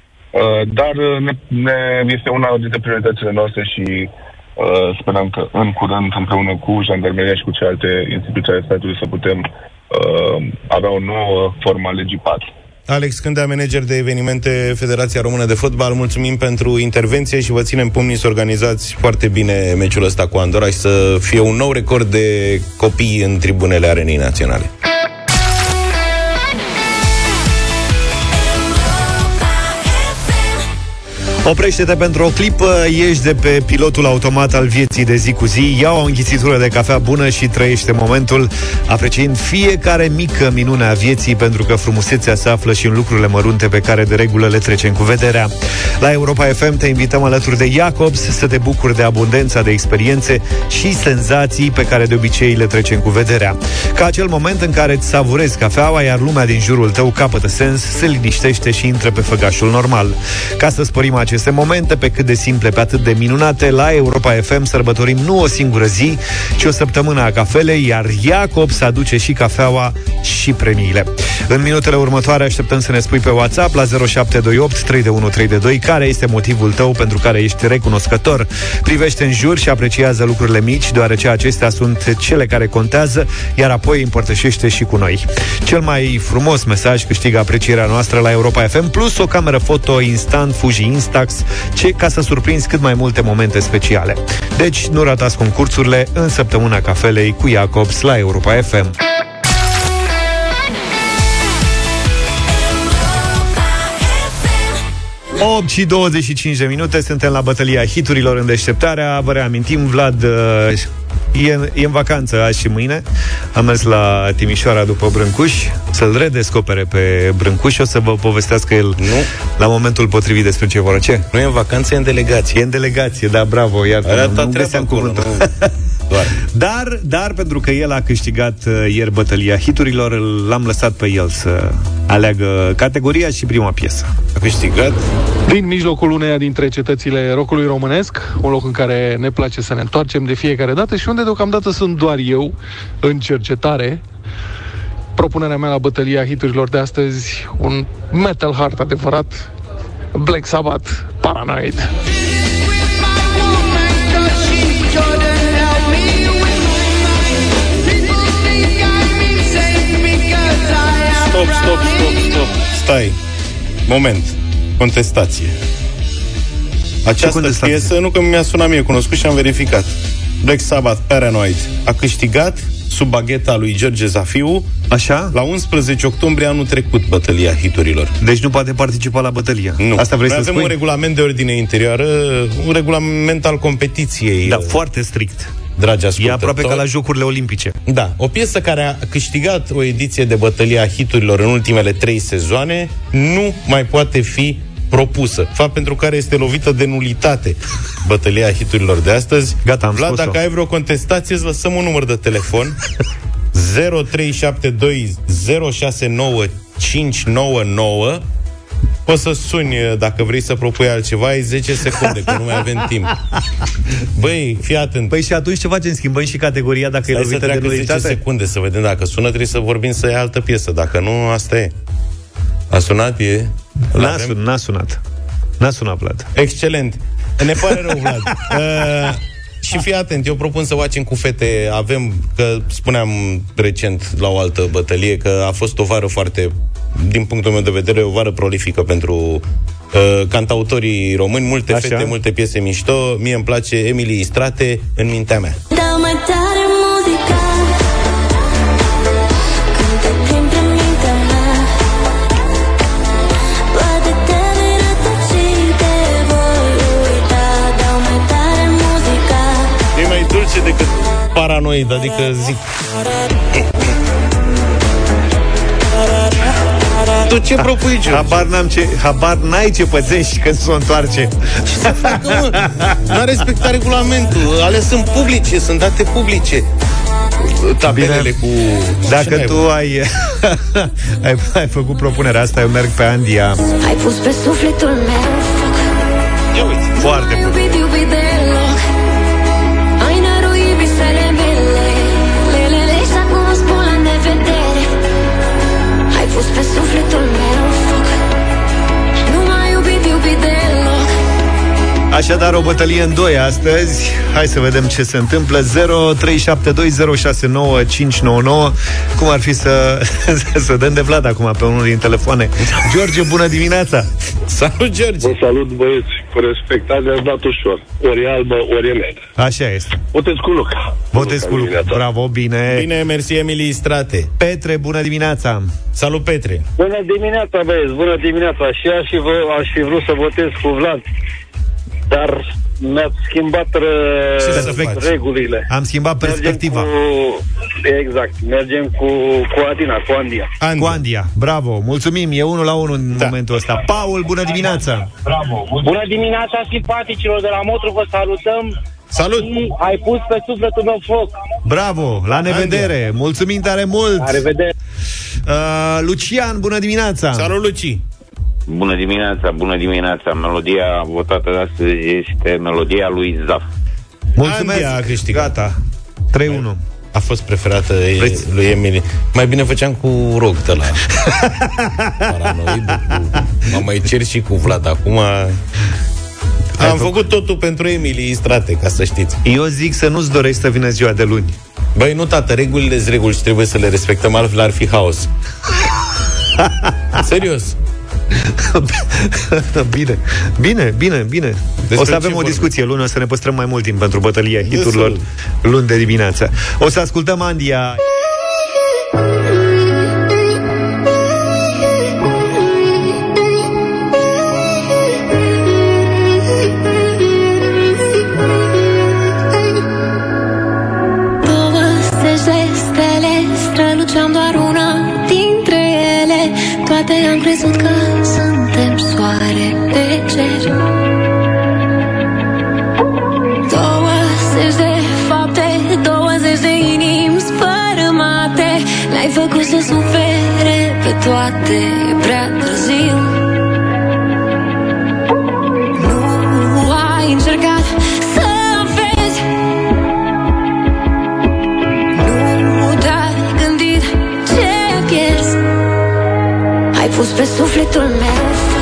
dar uh, ne, ne, este una dintre prioritățile noastre și uh, sperăm că în curând, împreună cu jandarmeria și cu celelalte instituții ale statului, să putem uh, avea o nouă formă a legii 4. Alex Cândea, manager de evenimente Federația Română de Fotbal, mulțumim pentru intervenție și vă ținem pumnii să organizați foarte bine meciul ăsta cu Andorra și să fie un nou record de copii în tribunele arenei naționale. Oprește-te pentru o clipă, ieși de pe pilotul automat al vieții de zi cu zi, ia o înghițitură de cafea bună și trăiește momentul, apreciind fiecare mică minune a vieții, pentru că frumusețea se află și în lucrurile mărunte pe care de regulă le trecem cu vederea. La Europa FM te invităm alături de Jacobs să te bucuri de abundența de experiențe și senzații pe care de obicei le trecem cu vederea. Ca acel moment în care îți savurezi cafeaua, iar lumea din jurul tău capătă sens, se liniștește și intră pe făgașul normal. Ca să sporim aceste momente, pe cât de simple, pe atât de minunate, la Europa FM sărbătorim nu o singură zi, ci o săptămână a cafelei, iar Iacob să aduce și cafeaua și premiile. În minutele următoare așteptăm să ne spui pe WhatsApp la 0728 3132 care este motivul tău pentru care ești recunoscător. Privește în jur și apreciază lucrurile mici, deoarece acestea sunt cele care contează, iar apoi împărtășește și cu noi. Cel mai frumos mesaj câștigă aprecierea noastră la Europa FM, plus o cameră foto instant Fuji Instax, ce ca să surprinzi cât mai multe momente speciale. Deci nu ratați concursurile în săptămâna cafelei cu Jacobs la Europa FM. 8 și 25 de minute Suntem la bătălia hiturilor în deșteptarea Vă reamintim, Vlad uh, e, e în vacanță azi și mâine Am mers la Timișoara după Brâncuș Să-l redescopere pe Brâncuș O să vă povestească el Nu. La momentul potrivit despre ce vor Ce? Nu e în vacanță, e în delegație. E în delegație, da, bravo iartă Arată Nu găseam acolo, cuvântul nu. [laughs] Doar. Dar, dar pentru că el a câștigat uh, ieri bătălia hiturilor L-am lăsat pe el să aleagă categoria și prima piesă A câștigat. Din mijlocul uneia dintre cetățile rocului românesc, un loc în care ne place să ne întoarcem de fiecare dată și unde deocamdată sunt doar eu în cercetare. Propunerea mea la bătălia hiturilor de astăzi, un metal hard adevărat, Black Sabbath, Paranoid. Stop, stop, stop, stop. Stai. Moment. Contestație. Această contestație? piesă, nu că mi-a sunat mie cunoscut și am verificat. Black Sabbath Paranoid a câștigat sub bagheta lui George Zafiu Așa? la 11 octombrie anul trecut bătălia hiturilor. Deci nu poate participa la bătălia Nu. Asta vrei Noi să avem spui? un regulament de ordine interioară, un regulament al competiției, Da, foarte strict dragi E ascultători. aproape ca la Jocurile Olimpice Da, o piesă care a câștigat o ediție de bătălia hiturilor în ultimele trei sezoane nu mai poate fi propusă. Fapt pentru care este lovită de nulitate bătălia hiturilor de astăzi. Gata, am Vlad, spus-o. dacă ai vreo contestație, îți lăsăm un număr de telefon 0372 069 599 Poți să suni dacă vrei să propui altceva, ai 10 secunde, că nu mai avem timp. Băi, fii atent. Păi și atunci ce facem? Schimbăm și categoria dacă e Stai să lovită de treacă 10 nulitate? secunde să vedem dacă sună, trebuie să vorbim să ia altă piesă. Dacă nu, asta e. A sunat, e? Îl N-a, avem? sun, n-a sunat N-a sunat, Vlad Excelent. Ne pare rău, Vlad. [laughs] Uh, și fii atent, eu propun să facem cu fete, avem, că spuneam recent la o altă bătălie, că a fost o vară foarte, din punctul meu de vedere, o vară prolifică pentru uh, cantautorii români, multe Așa. fete, multe piese mișto. Mie îmi place Emily Istrate în mintea mea. Dau mai tare muzica Când te plimbi prin mintea mea Poate te vei rătăci, te voi uita Dau mai tare muzica E mai dulce decât paranoid, adică zic. Tu ce propui, George? Habar n-am ce, habar n-ai ce pățești când se întoarce N-a respectat regulamentul. Ale sunt publice, sunt date publice. Tabelele Bine. cu... Ce Dacă n-ai tu vrut? ai, [laughs] ai, ai făcut propunerea asta, eu merg pe Andia Ai pus pe sufletul meu foc Ia uite. Foarte Nu bun Așadar, o bătălie în doi astăzi. Hai să vedem ce se întâmplă. 0372069599. Cum ar fi să, [laughs] să dăm de Vlad acum pe unul din telefoane. George, bună dimineața! Salut, George! Vă salut, băieți. Cu respectare ne-ați dat ușor. Ori e albă, ori e negră. Așa este. Votez cu Luca. Votez cu Luca. Bravo, bine. Bine, mersi, Emily Strate. Petre, bună dimineața! Salut, Petre! Bună dimineața, băieți, bună dimineața. Și aș fi, vă, aș fi vrut să votez cu Vlad, dar mi-ați schimbat ră, Ce să faci? regulile. Am schimbat perspectiva. Mergem cu, exact, mergem cu, cu Adina, cu Andia. Cu Andia. Bravo, mulțumim, e unul la unul în da. momentul ăsta. Paul, bună dimineața! Bună dimineața, simpaticilor de la Motru, vă salutăm. Salut! Și ai pus pe sufletul meu foc. Bravo, la nevedere! Mulțumim tare mult! La revedere! Uh, Lucian, bună dimineața! Salut, Luci! Bună dimineața, bună dimineața. Melodia votată de astăzi este melodia lui Zaf. Mulțumesc! Andia a câștigat. Gata, 3-1. A fost preferată e- Vreți? lui Emily. Mai bine făceam cu rog de la [laughs] paranoid. Cu... Mă mai cer și cu Vlad acum. Am făcut totul pentru Emily Strate, ca să știți. Eu zic să nu-ți dorești să vină ziua de luni. Băi, nu, tată, regulile sunt reguli și trebuie să le respectăm, altfel ar fi haos. [laughs] Serios. [laughs] bine, bine, bine, bine. Despre o să avem ce o vorbim? discuție luni, o să ne păstrăm mai mult timp pentru bătălia hiturilor Destul. luni de dimineață. O să ascultăm Andia. Douăzeci de pe toate E prea târziu. Nu ai încercat să vezi. Nu te-ai gândit ce pierzi. Ai pus pe sufletul meu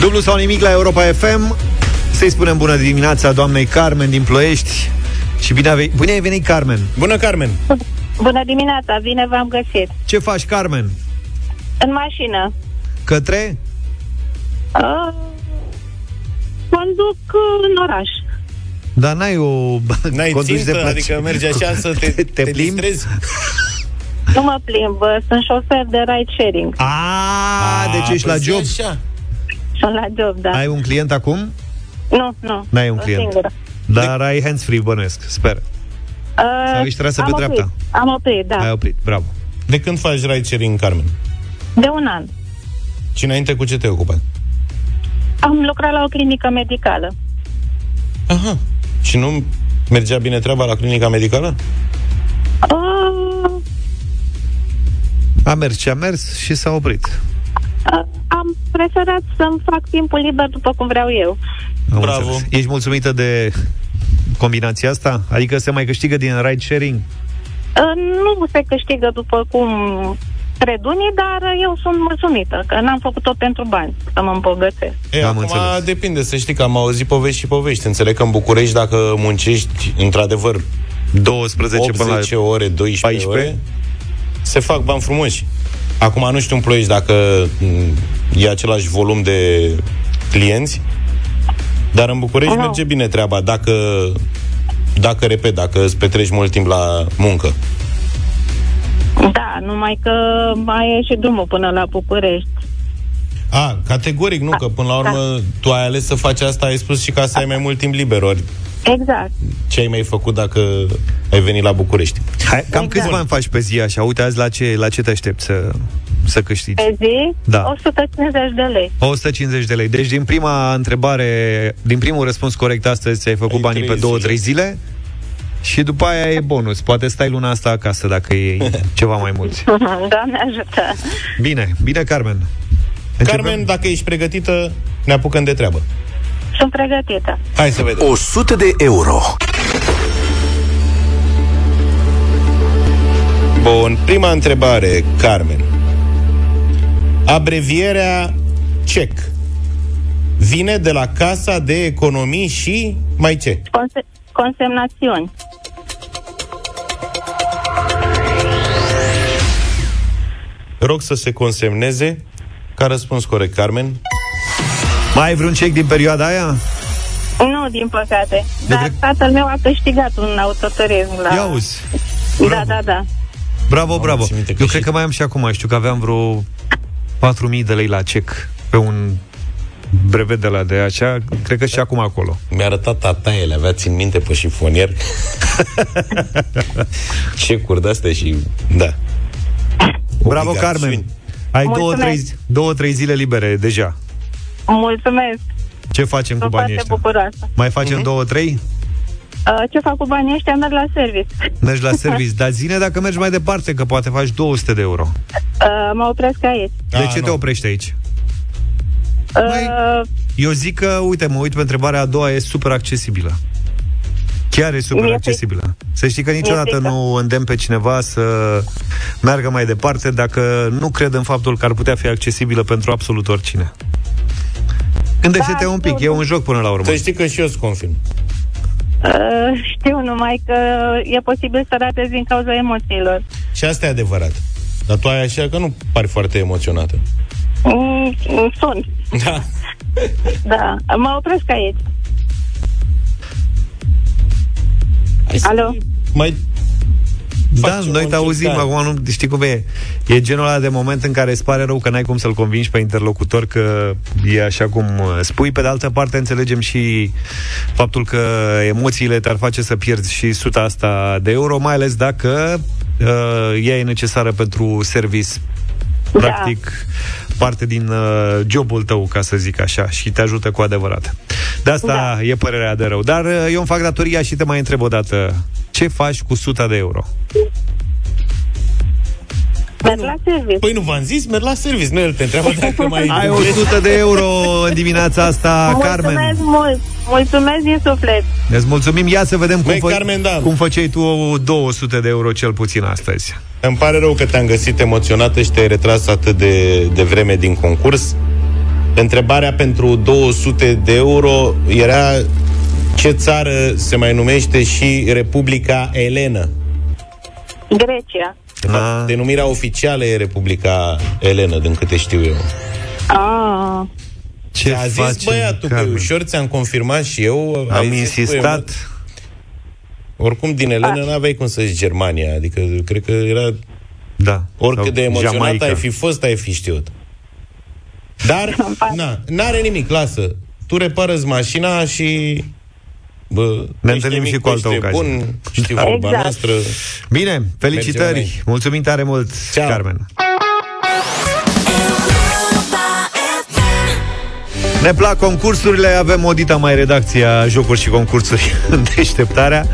Dublu sau nimic la Europa FM. Să-i spunem bună dimineața doamnei Carmen din Ploiești. Și bine, ave- bine ai venit, Carmen. Bună, Carmen! Bună dimineața, bine v-am găsit. Ce faci, Carmen? În mașină. Către? Uh, conduc uh, în oraș. Dar n-ai o... N-ai conduci țintă, plăcere. adică mergi așa să te, te, te plimbi? distrezi? Nu mă plimb, uh, sunt șofer de ride sharing. A, deci ești la păi zi job. Așa. Sunt la job, da. Ai un client acum? Nu, nu. N-ai un sunt client. Singură. Dar ai hands-free, bănuiesc, sper. Uh, Sau ești trasă am pe oprit. dreapta? Am oprit, da. Ai oprit, bravo. De când faci ride sharing, Carmen? De un an. Și înainte cu ce te ocupai? Am lucrat la o clinică medicală. Aha. Și nu mergea bine treaba la clinica medicală? Uh, A mers ce a mers și s-a oprit. Uh, am preferat să-mi fac timpul liber după cum vreau eu. Am Bravo. înțeles. Ești mulțumită de combinația asta? Adică se mai câștigă din ride sharing? Uh, nu se câștigă după cum cred unii, dar eu sunt mulțumită, că n-am făcut-o pentru bani, să mă îmbogățesc. E, Am acum înțeles. depinde, să știi că am auzit povești și povești. Înțeleg că în București, dacă muncești, într-adevăr, 12 până la 80 ore, 12 14. ore, se fac bani frumoși. Acum nu știu în Ploiești dacă m, e același volum de clienți, dar în București Nu. merge bine treaba. Dacă, dacă repet, dacă îți petreci mult timp la muncă. Da, numai că mai e și drumul până la București. A, categoric nu, că până la urmă tu ai ales să faci asta, ai spus și ca să ai mai mult timp liber, ori Exact. ce ai mai făcut dacă ai venit la București? Hai, cam Exact. câți bani faci pe zi așa? Uite, azi la ce, la ce te aștepți să, să câștigi? Pe zi, Da. 150 de lei. 150 de lei. Deci din prima întrebare, din primul răspuns corect astăzi ți-ai făcut Ai banii pe trei 2-3 zile și după aia e bonus. Poate stai luna asta acasă dacă e [laughs] ceva mai mulți. [laughs] Doamne ajută. Bine, bine, Carmen. Începem? Carmen, dacă ești pregătită, ne apucăm de treabă. Sunt pregătită. Hai să vedem. 100 de euro. Bun, prima întrebare, Carmen. Abrevierea CEC vine de la Casa de Economii și mai ce? Conse- consemnațiuni. Rog să se consemneze. Ca răspuns corect, Carmen. Mai ai vreun cec din perioada aia? Nu, din păcate. Dar tatăl meu a câștigat un autoturism la... Ia uzi. Da, da, da. Bravo, bravo. țin minte că Eu și- cred că mai am și acum. Știu că aveam vreo 4.000 de lei la cec pe un brevet de la de așa. Cred că și acum acolo. Mi-a arătat tata, ele avea țin minte pe șifonier. [laughs] Ce de astea și... Da. Bravo, Obligațiuni. Carmen. Ai două trei, Mulțumesc. două, trei zile libere deja. Mulțumesc. Ce facem cu Sunt banii foarte ăștia? bucuroasă. Mai facem două, trei? Uh, ce fac cu banii ăștia? Merg la service. Mergi la [laughs] service, dar zine dacă mergi mai departe, că poate faci 200 de euro. Uh, mă opresc aici. De Ah, ce nu. te oprești aici? Uh, Eu zic că, uite, mă uit pe întrebarea a doua, e super accesibilă. Chiar e super Mi-e accesibilă. Să știi că niciodată frică. nu îndemn pe cineva să meargă mai departe dacă nu cred în faptul că ar putea fi accesibilă pentru absolut oricine. Gândește-te Da, un pic, știu. e un joc până la urmă. Să știi că și eu îți confirm. uh, știu numai că e posibil să ratezi din cauza emoțiilor. Și asta e adevărat. Dar tu ai așa că nu pari foarte emoționată. Mm, mm, sunt. Da. [laughs] Da. Mă opresc aici. Hai să Alo? Mai Da, facem noi o te auzim, încercare. acum nu știi cum e. E genul ăla de moment în care îți pare rău că n-ai cum să-l convingi pe interlocutor că e așa cum uh, spui. Pe de altă parte, înțelegem și faptul că emoțiile te-ar face să pierzi și suta asta de euro, mai ales dacă uh, ea e necesară pentru service. Da. Practic, parte din uh, jobul tău, ca să zic așa, și te ajută cu adevărat. De asta Da. e părerea de rău. Dar uh, eu îmi fac datoria și te mai întreb o dată. Ce faci cu suta de euro? Merg la service. Păi nu v-am zis, merg la service. Nu el te întreabă dacă mai... [laughs] Ai 100 de euro în dimineața asta, Carmen. Mulțumesc mult. Mulțumesc din suflet. Îți mulțumim. Ia să vedem cum, Măi, Carmen, da. cum făceai tu 200 de euro cel puțin astăzi. Îmi pare rău că te-am găsit emoționată și te-ai retras atât de, de vreme din concurs. Întrebarea pentru 200 de euro era ce țară se mai numește și Republica Elenă? Grecia. De fapt, denumirea oficială e Republica Elenă, din câte știu eu. Ah. Ce a zis facem, băiatul, că e Carmen? ușor, ți-am confirmat și eu. Am ai zis, insistat. băi, mă, Oricum, din Elenă n-aveai cum să zici Germania. Adică, cred că era... Da. Oricât Sau de emoționat Jamaica. ai fi fost, ai fi știut. Dar, na, n-are nimic, lasă. Tu repară mașina și... Bă, Ne ești întâlnim mic, și cu altă ești ocazie. Bun, știi Da. vorba Exact. noastră. Bine, Mergem felicitări. înainte. Mulțumim tare mult, Ceau. Carmen. Ne plac concursurile, avem o dita mai redacția jocuri și concursuri [laughs] în deșteptarea.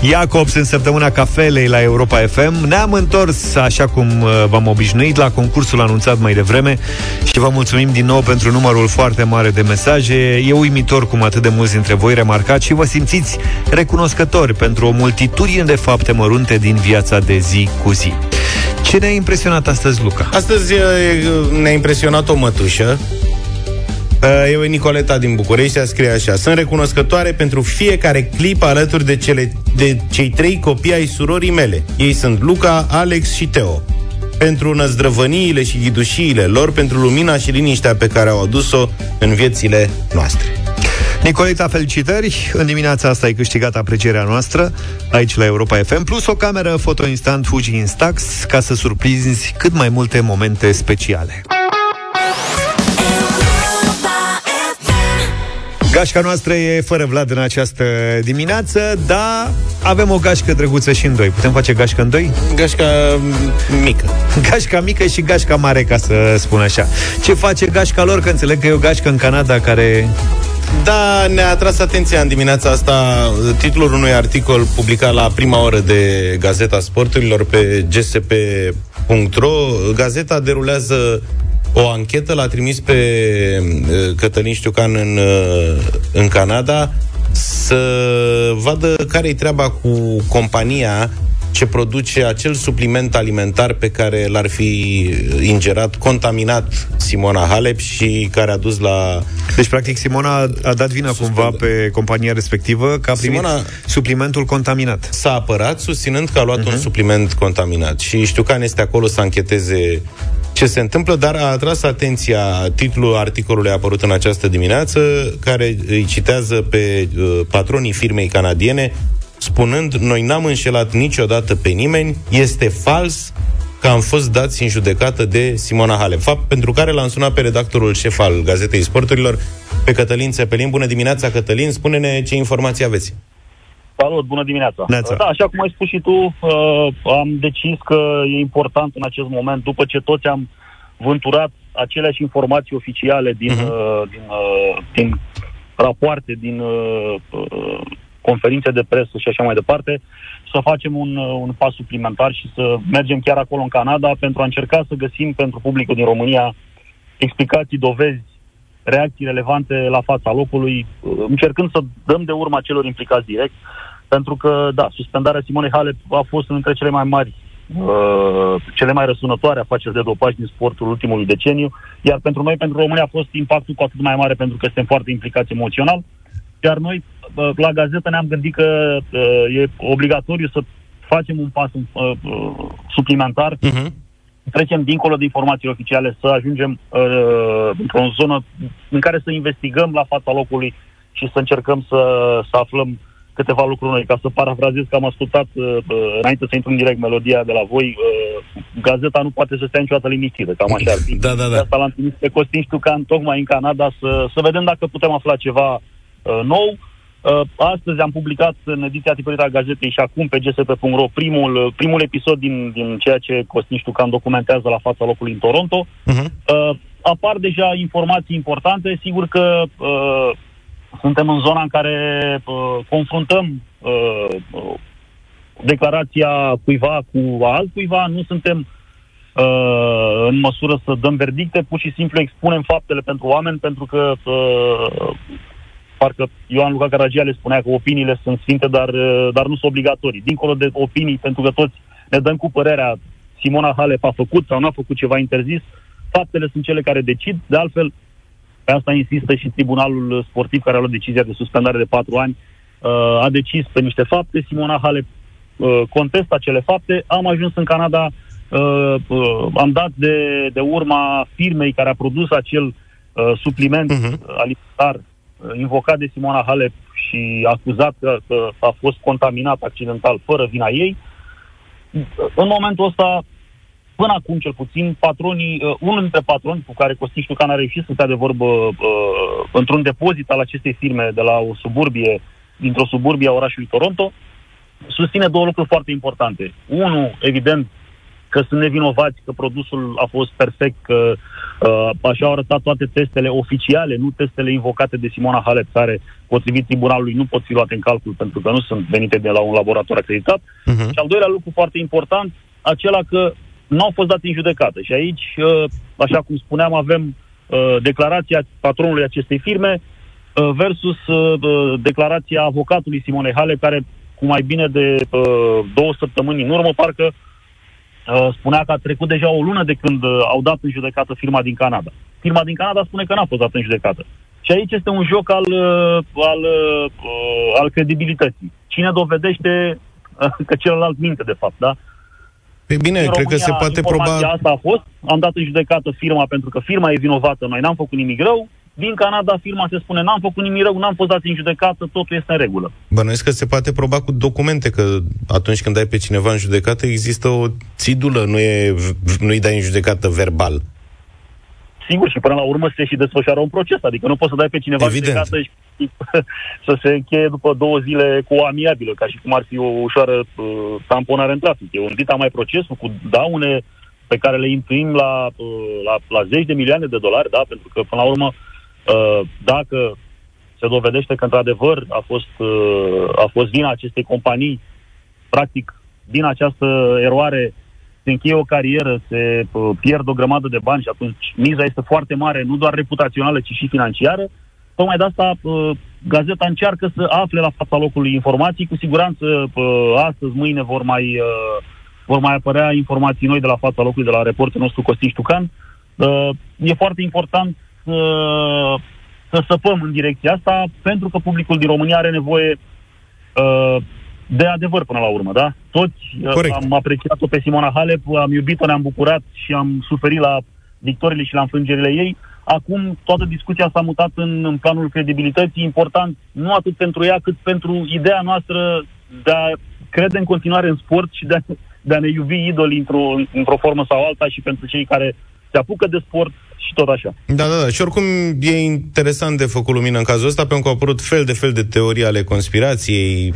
Iacobs în săptămâna cafelei la Europa FM. Ne-am întors, așa cum uh, v-am obișnuit, la concursul anunțat mai devreme și vă mulțumim din nou pentru numărul foarte mare de mesaje. E uimitor cum atât de mulți dintre voi remarcați și vă simțiți recunoscători pentru o multitudine de fapte mărunte din viața de zi cu zi. Ce ne-a impresionat astăzi, Luca? Astăzi e, ne-a impresionat o mătușă E Nicoleta din București, a scrie așa Sunt recunoscătoare pentru fiecare clip alături de, cele, de cei trei copii ai surorii mele Ei sunt Luca, Alex și Teo pentru năzdrăvăniile și ghidușiile lor, pentru lumina și liniștea pe care au adus-o în viețile noastre. Nicolita, felicitări! În dimineața asta ai câștigat aprecierea noastră aici la Europa FM, plus o cameră foto instant Fuji Instax ca să surprinzi cât mai multe momente speciale. Gașca noastră e fără Vlad în această dimineață, dar avem o gașcă drăguță și în doi. Putem face gașcă în doi? Gașca mică. Gașca mică și gașca mare, ca să spun așa. Ce face gașca lor? Că înțeleg că e o gașcă în Canada care Da, ne-a atras atenția în dimineața asta titlul unui articol publicat la prima oră de Gazeta Sporturilor pe gsp.ro. Gazeta derulează o anchetă, l-a trimis pe uh, Cătălin Știucan în, uh, în Canada să vadă care-i treaba cu compania ce produce acel supliment alimentar pe care l-ar fi ingerat, contaminat Simona Halep și care a dus la... Deci, practic, Simona a, a dat vina cumva pe compania respectivă că a primit Simona- suplimentul contaminat. s-a apărat susținând că a luat uh-huh. un supliment contaminat și știu că este acolo să ancheteze ce se întâmplă, dar a atras atenția titlul articolului apărut în această dimineață, care îi citează pe uh, patronii firmei canadiene, spunând, noi n-am înșelat niciodată pe nimeni, este fals că am fost dați în judecată de Simona Halep. Fapt pentru care l-am sunat pe redactorul șef al Gazetei Sporturilor, pe Cătălin Țepelin. Bună dimineața, Cătălin, spune-ne ce informații aveți. Salut, bună dimineața. Neața. Da, așa cum ai spus și tu, uh, am decis că e important în acest moment, după ce toți am vânturat aceleași informații oficiale din, Mhm. uh, din, uh, din rapoarte, din uh, uh, conferințe de presă și așa mai departe, să facem un, uh, un pas suplimentar și să mergem chiar acolo în Canada pentru a încerca să găsim pentru publicul din România explicații, dovezi, reacții relevante la fața locului, uh, încercând să dăm de urma celor implicați direct, pentru că, da, suspendarea Simonei Halep a fost între cele mai mari, uh, cele mai răsunătoare afaceri de dopaj din sportul ultimului deceniu, iar pentru noi, pentru România, a fost impactul cu atât mai mare pentru că suntem foarte implicați emoțional, iar noi, uh, la gazetă, ne-am gândit că uh, e obligatoriu să facem un pas uh, uh, suplimentar. Uh-huh. trecem dincolo de informațiile oficiale, să ajungem uh, într-o zonă în care să investigăm la fața locului și să încercăm să, să aflăm câteva lucruri noi. Ca să parafrazez că am ascultat uh, uh, înainte să intru în direct melodia de la voi, uh, gazeta nu poate să stea niciodată liniștită, cam așa ar fi. Da, da, De da. asta l-am trimis pe Costin Ștucan tocmai în Canada să, să vedem dacă putem afla ceva uh, nou. Uh, astăzi am publicat în ediția tipărită a gazetei și acum pe gsp.ro primul, uh, primul episod din, din ceea ce Costin Ștucan documentează la fața locului în Toronto. Uh-huh. Uh, apar deja informații importante. Sigur că uh, suntem în zona în care uh, confruntăm uh, uh, declarația cuiva cu a altcuiva. Nu suntem uh, în măsură să dăm verdicte, pur și simplu expunem faptele pentru oameni, pentru că uh, parcă Ioan Luca Caragia le spunea că opiniile sunt sfinte, dar, uh, dar nu sunt obligatorii. Dincolo de opinii, pentru că toți ne dăm cu părerea Simona Halep a făcut sau nu a făcut ceva interzis, faptele sunt cele care decid. De altfel, pe asta insistă și Tribunalul Sportiv care a luat decizia de suspendare de patru ani, uh, a decis pe niște fapte. Simona Halep uh, contest acele fapte, am ajuns în Canada, uh, uh, am dat de, de urma firmei care a produs acel uh, supliment uh-huh. alimentar uh, invocat de Simona Halep și acuzat că, că a fost contaminat accidental fără vina ei. În momentul ăsta, până acum cel puțin, patronii, uh, unul dintre patroni cu care Costin Ștucan a reușit să stea de vorbă uh, într-un depozit al acestei firme de la o suburbie, dintr-o suburbie a orașului Toronto, susține două lucruri foarte importante. Unul, evident, că sunt nevinovați, că produsul a fost perfect, că uh, așa au arătat toate testele oficiale, nu testele invocate de Simona Halep, care, potrivit tribunalului, nu pot fi luate în calcul pentru că nu sunt venite de la un laborator acreditat. Uh-huh. Și al doilea lucru foarte important, acela că nu au fost date în judecată. Și aici, uh, așa cum spuneam, avem uh, declarația patronului acestei firme uh, versus uh, uh declarația avocatului Simone Hale, care cu mai bine de uh, două săptămâni în urmă, parcă uh, spunea că a trecut deja o lună de când uh, au dat în judecată firma din Canada. Firma din Canada spune că n-a fost dată în judecată. Și aici este un joc al, uh, al, uh, al credibilității. Cine dovedește uh, că celălalt minte, de fapt, da? Păi bine, în cred România, că se poate proba... asta a fost, am dat în judecată firma pentru că firma e vinovată, noi n-am făcut nimic rău, din Canada firma se spune n-am făcut nimic rău, n-am fost dat în judecată, totul este în regulă. Bănuiesc că se poate proba cu documente, că atunci când dai pe cineva în judecată există o țidulă, nu e, nu-i dai în judecată verbal. Sigur, și până la urmă se și desfășoară un proces, adică nu poți să dai pe cineva Evident. în judecată și [laughs] să se încheie după două zile cu o amiabilă, ca și cum ar fi o ușoară uh, tamponare în trafic. E un dita mai procesul cu daune pe care le intuim la, uh, la, la zeci de milioane de dolari, da? pentru că până la urmă uh, Uh, dacă se dovedește că într-adevăr a fost, uh, a fost vina acestei companii, practic din această eroare se încheie o carieră, se uh, pierd o grămadă de bani și atunci miza este foarte mare, nu doar reputațională, ci și financiară. Tocmai de asta gazeta încearcă să afle la fața locului informații. Cu siguranță astăzi, mâine vor mai, vor mai apărea informații noi de la fața locului, de la reportul nostru Costin Ștucan. E foarte important să, să săpăm în direcția asta, pentru că publicul din România are nevoie uh, de adevăr până la urmă, da? Toți uh, Corect. am apreciat-o pe Simona Halep, am iubit-o, ne-am bucurat și am suferit la victoriile și la înfrângerile ei. Acum toată discuția s-a mutat în, în planul credibilității, important nu atât pentru ea, cât pentru ideea noastră de a crede în continuare în sport și de a, de a ne iubi idoli într-o, într-o formă sau alta și pentru cei care se apucă de sport și tot așa. Da, da, da. Și oricum e interesant de făcut lumină în cazul ăsta, pentru că au apărut fel de fel de teorii ale conspirației.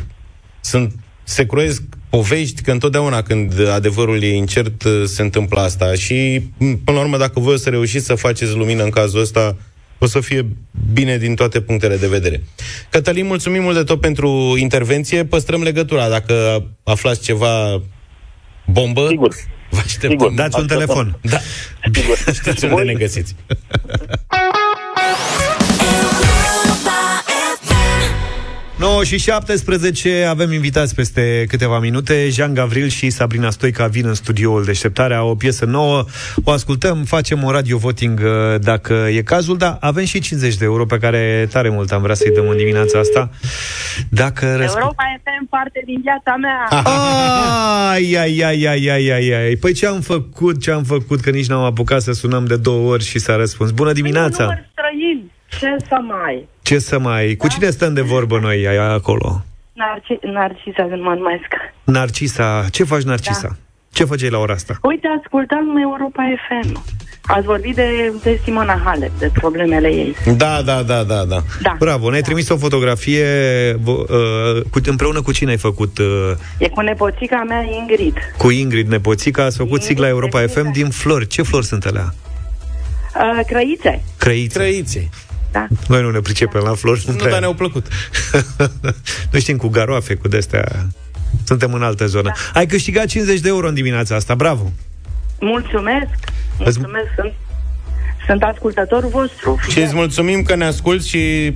Sunt, se croiesc povești că întotdeauna când adevărul e incert se întâmplă asta și până la urmă dacă voi o să reușiți să faceți lumină în cazul ăsta o să fie bine din toate punctele de vedere. Cătălin, mulțumim mult de tot pentru intervenție. Păstrăm legătura. Dacă aflați ceva bombă, Sigur. Vă așteptăm. Sigur. Dați un telefon. Da. Sigur. Știți unde ne găsiți. [laughs] 9 și 17 avem invitați peste câteva minute. Jean Gavril și Sabrina Stoica vin în studioul Deșteptarea O piesă nouă, o ascultăm Facem un radio voting uh, dacă e cazul Da, avem și 50 de euro Pe care tare mult am vrea să-i dăm în dimineața asta. Dacă răsp- Europa FM parte din viața mea. Ai, ai, ai, ai, ai, ai, ai. Păi ce am făcut, ce am făcut? Că nici n-am apucat să sunăm de două ori Și s-a răspuns. Bună Un dimineața! număr străin. Ce să mai? Ce să mai... Cu cine stăm de vorbă noi ai acolo? Narci- Narcisa mă numesc. Narcisa, ce faci, Narcisa? Da. Ce făceai la ora asta? Uite, ascultam Europa FM. Ați vorbit de, de Simona Halep, de problemele ei. Da, da, da, da, da. Da. Bravo, ne-ai trimis o fotografie vo- uh, cu, împreună cu cine ai făcut? Uh, E cu nepoțica mea Ingrid. cu Ingrid Nepoțica, ați făcut sigla Europa FM din flori. Ce flori sunt alea? Uh, crăițe. Crăițe. Crăițe. Da. Noi nu ne pricepem la flori. Nu, prea- dar ne-au plăcut. [laughs] Noi știm cu garoafe, cu destea. Suntem în altă zonă. Da. Ai câștigat 50 de euro în dimineața asta, bravo! Mulțumesc. Mulțumesc. Sunt, sunt ascultătorul vostru. Și îți mulțumim că ne asculti și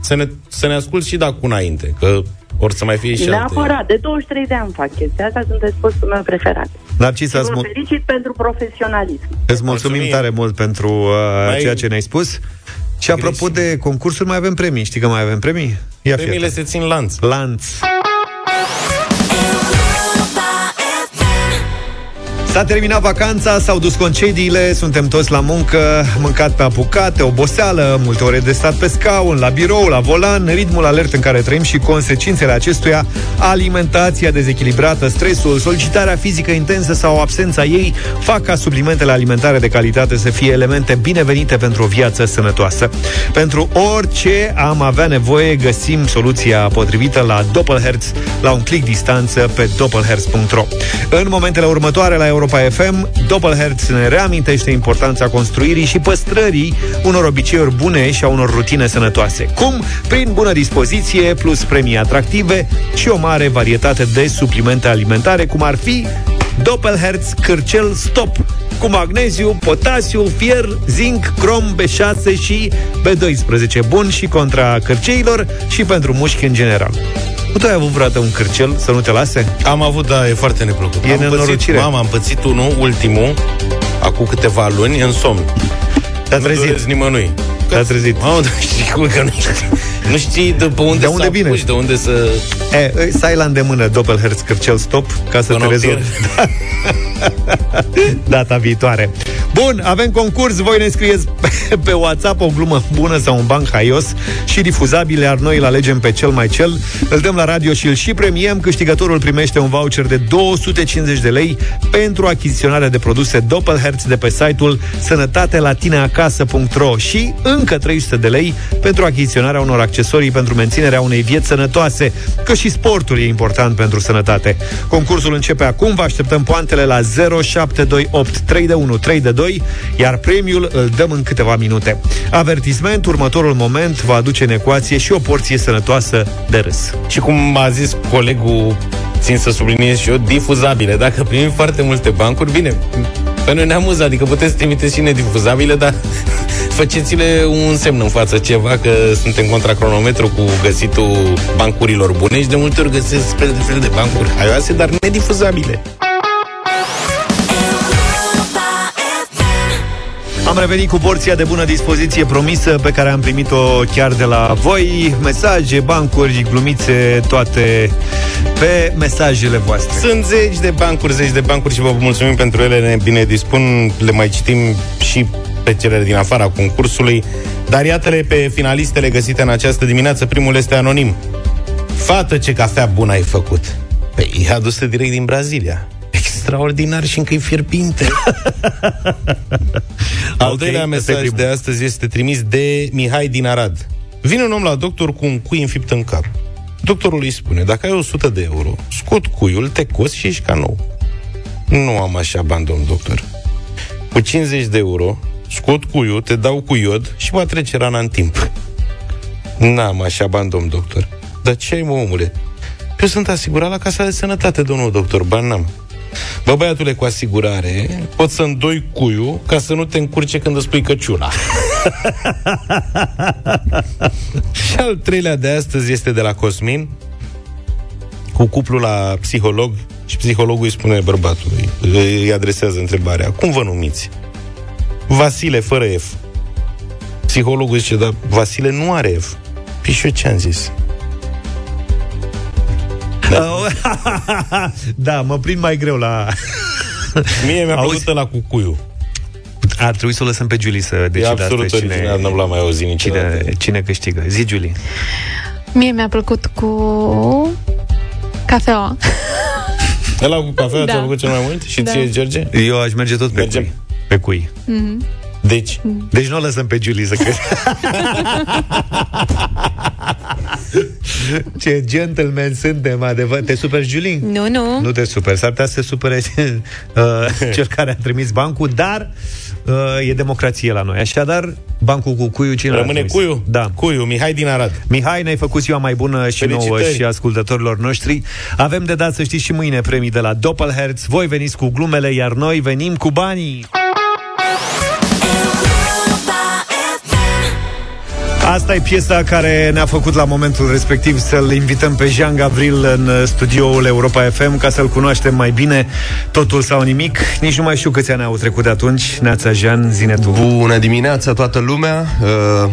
să ne, să ne asculti și de acum înainte, că or să mai fie și alte. Neapărat, de 23 de ani fac chestia asta, sunteți postul meu preferat. Narcisa, Și îți, vă mul- felicit pentru profesionalism. îți mulțumim Mulțumim. tare mult pentru uh, Mai- ceea ce ne-ai spus. Și apropo de concursuri, mai avem premii. Știi că mai avem premii? Ia fi Premiile atent. se țin lanț. Lanț. S-a terminat vacanța, s-au dus concediile, suntem toți la muncă, mâncat pe apucate, oboseală, multe ore de stat pe scaun, la birou, la volan, ritmul alert în care trăim și consecințele acestuia, alimentația dezechilibrată, stresul, solicitarea fizică intensă sau absența ei, fac ca suplimentele alimentare de calitate să fie elemente binevenite pentru o viață sănătoasă. Pentru orice am avea nevoie, găsim soluția potrivită la Doppelherz, la un click distanță pe doppelherz.ro. În momentele următoare la Europa FM, Doppelherz ne reamintește importanța construirii și păstrării unor obiceiuri bune și a unor rutine sănătoase. Cum? Prin bună dispoziție, plus premii atractive și o mare varietate de suplimente alimentare, cum ar fi Doppelherz Cârcel Stop cu magneziu, potasiu, fier, zinc, crom, B6 și B12. Bun și contra cârceilor și pentru mușchi în general. Nu tu ai avut vreodată un cârcel să nu te lase? Am avut, da, e foarte neplăcut. E am nenorocire. pățit, mama, am pățit unul, ultimul, acum câteva luni, în somn. Te-a Nu trezit. doresc nimănui. Te-a trezit. Mamă, dar știi cum că nu știi, nu știi de pe unde, De unde să vine? apuci, de unde să... E, să ai la îndemână Doppelherz Cârcel Stop ca să Până te o rezolvi. [laughs] Data viitoare. Bun, avem concurs. Voi ne scrieți pe, pe WhatsApp o glumă bună sau un banc haios și difuzabile, iar noi îl alegem pe cel mai cel. Îl dăm la radio și îl și premiem. Câștigătorul primește un voucher de 250 de lei pentru achiziționarea de produse Doppelherz de pe site-ul sănătatelatineacasă.ro și încă 300 de lei pentru achiziționarea unor accesorii pentru menținerea unei vieți sănătoase, că și sportul e important pentru sănătate. Concursul începe acum, vă așteptăm poantele la 0728 3 de 1 3 de 2, iar premiul îl dăm în câteva minute. Avertisment, următorul moment va aduce în ecuație și o porție sănătoasă de râs. Și cum a zis colegul, țin să subliniez și eu, difuzabile. Dacă primim foarte multe bancuri, bine, pe noi ne amuză, adică puteți trimite și nedifuzabile, dar [laughs] faceți-le un semn în față, ceva, că suntem contra cronometru cu găsitul bancurilor bune și de multe ori găsesc fel de fel de bancuri haioase, dar nedifuzabile. Am revenit cu porția de bună dispoziție promisă pe care am primit-o chiar de la voi. Mesaje, bancuri, glumițe, toate pe mesajele voastre. Sunt zeci de bancuri, zeci de bancuri și vă mulțumim pentru ele, ne bine dispun, le mai citim și pe cele din afara concursului. Dar iată-le pe finalistele găsite în această dimineață. Primul este anonim. Fată, ce cafea bună ai făcut! Păi, e adusă direct din Brazilia. Extraordinar și încă e fierbinte. [laughs] Al Ok, doilea ăsta e mesaj primul. de astăzi este trimis de Mihai din Arad. Vine un om la doctor cu un cui înfipt în cap. Doctorul îi spune, dacă ai 100 de euro, scot cuiul, te coți și ești ca nou. Nu am așa bani, domn doctor. Cu 50 de euro, scot cuiul, te dau cu iod și va trece rana în timp. N-am așa bani, domn doctor. Dar ce ai, mă, omule? Eu sunt asigurat la Casa de Sănătate, domnul doctor, bani n-am. Bă, băiatule, cu asigurare, pot să îndoi cuiul ca să nu te încurce când îți pui căciula. [laughs] și al treilea de astăzi este de la Cosmin, cu cuplu la psiholog și psihologul îi spune bărbatului, îi adresează întrebarea, cum vă numiți? Vasile, fără F. Psihologul zice, dar Vasile nu are F. Păi și eu ce am zis? [laughs] da, mă prind mai greu la... [laughs] Mie mi-a Auzi? plăcut la cucuiu. Ar trebui să o lăsăm pe Julie să E decidă absolut asta, original, nu l-am mai auzit niciodată. cine, cine câștigă. Zi, Julie. Mie mi-a plăcut cu cafeaua. Ăla cu cafea Da. ți-a plăcut cel mai mult? Și Da. ție, George? Eu aș merge tot pe Mergem. cui. Pe cui. Mhm. Deci, Deci nu o lăsăm pe Julie să crește. [laughs] Ce gentleman suntem, adevăr. Te super, Julie? Nu, nu. Nu te super, s-ar putea să se supere [laughs] uh, cel care a trimis bancul, dar uh, e democrație la noi. Așadar, bancul cu cuiu, cine l-a rămâne trimis? cuiu? Da. Cuiu, Mihai din Arad. Mihai, ne-ai făcut ziua mai bună și nouă Felicitări. și ascultătorilor noștri. Avem de dat, să știți, și mâine premii de la Doppelherz. Voi veniți cu glumele, iar noi venim cu banii. Asta e piesa care ne-a făcut la momentul respectiv să-l invităm pe Jean Gavril în uh, studioul Europa FM ca să-l cunoaștem mai bine. Totul sau nimic. Nici nu mai știu câți ani au trecut de atunci. Neața Jean, zine tu. Bună dimineața toată lumea uh,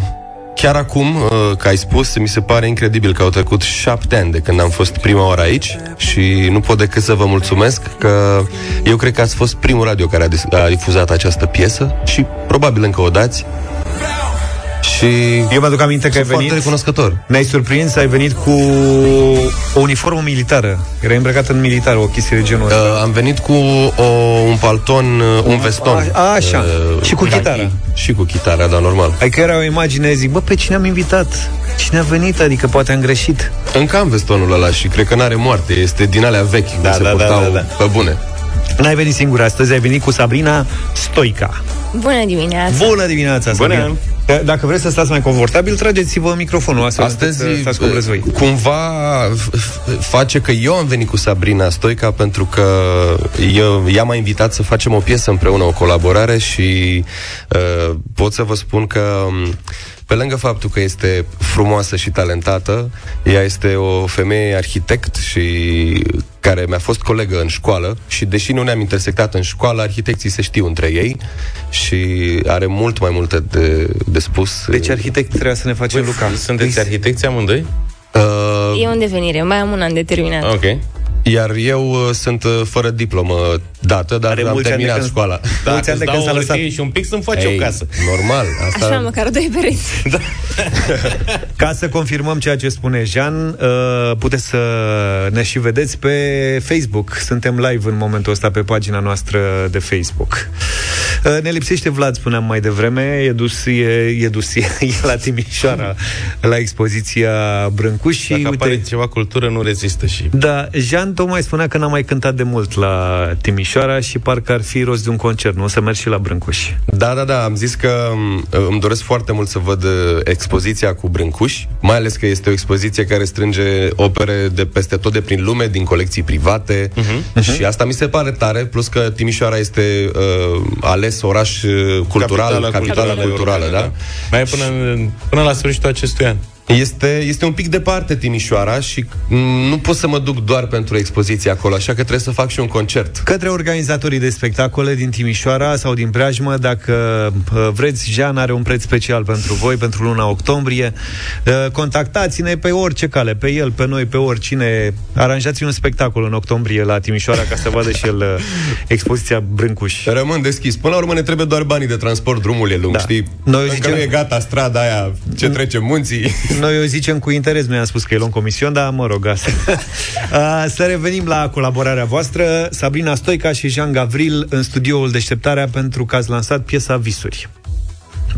chiar acum, uh, că ai spus, mi se pare incredibil că au trecut șapte ani de când am fost prima oară aici și nu pot decât să vă mulțumesc că eu cred că ați fost primul radio care a, dis- a difuzat această piesă și probabil încă o dați. Și Eu mă aduc aminte că ai sunt foarte venit recunoscător. Ne-ai surprins, ai venit cu o uniformă militară Era îmbrăcat în militar, o chestie de genul ăsta Uh, am venit cu o, un palton, uh, un veston. A, așa. Și cu kaki. chitară. Și cu chitară, da, normal. Adică era o imagine, zic, bă, pe cine am invitat? Cine a venit? Adică poate am greșit Încă am vestonul ăla și cred că n-are moarte. Este din alea vechi, Da, da, se da, da, purtau da, da. pe bune. N-ai venit singur astăzi, ai venit cu Sabrina Stoica Bună dimineața! Bună dimineața, Bună. Sabrina D- Dacă vreți să stați mai confortabil, trageți-vă microfonul astfel Astăzi, încât să stați cum vreți voi cumva f- f- face că eu am venit cu Sabrina Stoica pentru că eu, ea m-a invitat să facem o piesă împreună, o colaborare și uh, pot să vă spun că um, pe lângă faptul că este frumoasă și talentată, ea este o femeie arhitect și care mi-a fost colegă în școală și deși nu ne-am intersectat în școală, arhitecții se știu între ei și are mult mai multe de, de spus. Deci arhitect trebuia să ne facem Băi, Luca Sunteți arhitecți amândoi? Uh, E un devenire, mai am un an de terminat. Ok. Iar eu uh, sunt uh, fără diplomă dată, dar Are am mulți ani de terminat când- școala. Mulți ani de când s-a lăsat și un pic să-mi faci Ei, o casă. Normal, asta... Așa, măcar doi pereți. [laughs] Ca să confirmăm ceea ce spune Jean, uh, puteți să ne și vedeți pe Facebook. Suntem live în momentul ăsta pe pagina noastră de Facebook. Uh, Ne lipsește Vlad, spuneam mai devreme, e dus, e, e, dus, e, [laughs] e la Timișoara, la expoziția Brâncuș și Dacă uite, apare ceva cultură, nu rezistă și... da, Jean tocmai spunea că n-a mai cântat de mult la Timișoara și parcă ar fi rost de un concert, nu? O să mergi și la Brâncuș. Da, da, da, am zis că m, îmi doresc foarte mult să văd uh, expoziția cu Brâncuș, mai ales că este o expoziție care strânge opere de peste tot de prin lume, din colecții private uh-huh. și asta mi se pare tare, plus că Timișoara este uh, ales oraș uh, cultural, capitala, capitala culturală, Europene, da? Mai e până, în- până la sfârșitul acestui an. Este, este un pic departe Timișoara și m, nu pot să mă duc doar pentru expoziție acolo, așa că trebuie să fac și un concert. Către organizatorii de spectacole din Timișoara sau din preajmă, dacă uh, vreți, Jean are un preț special pentru voi, pentru luna octombrie. Uh, Contactați-ne pe orice cale, pe el, pe noi, pe oricine. Aranjați un spectacol în octombrie la Timișoara ca să vadă și el uh, expoziția Brâncuș. Rămân deschis. Până la urmă ne trebuie doar banii de transport, drumul e lung, Da. știi? Noi Încă zicem- nu e gata strada aia ce trece munții. Noi o zicem cu interes, noi am spus că e luăm comision, dar mă rog, asta. Uh, [laughs] Să revenim la colaborarea voastră. Sabrina Stoica și Jean Gavril în studioul Deșteptarea pentru că ați lansat piesa Visuri.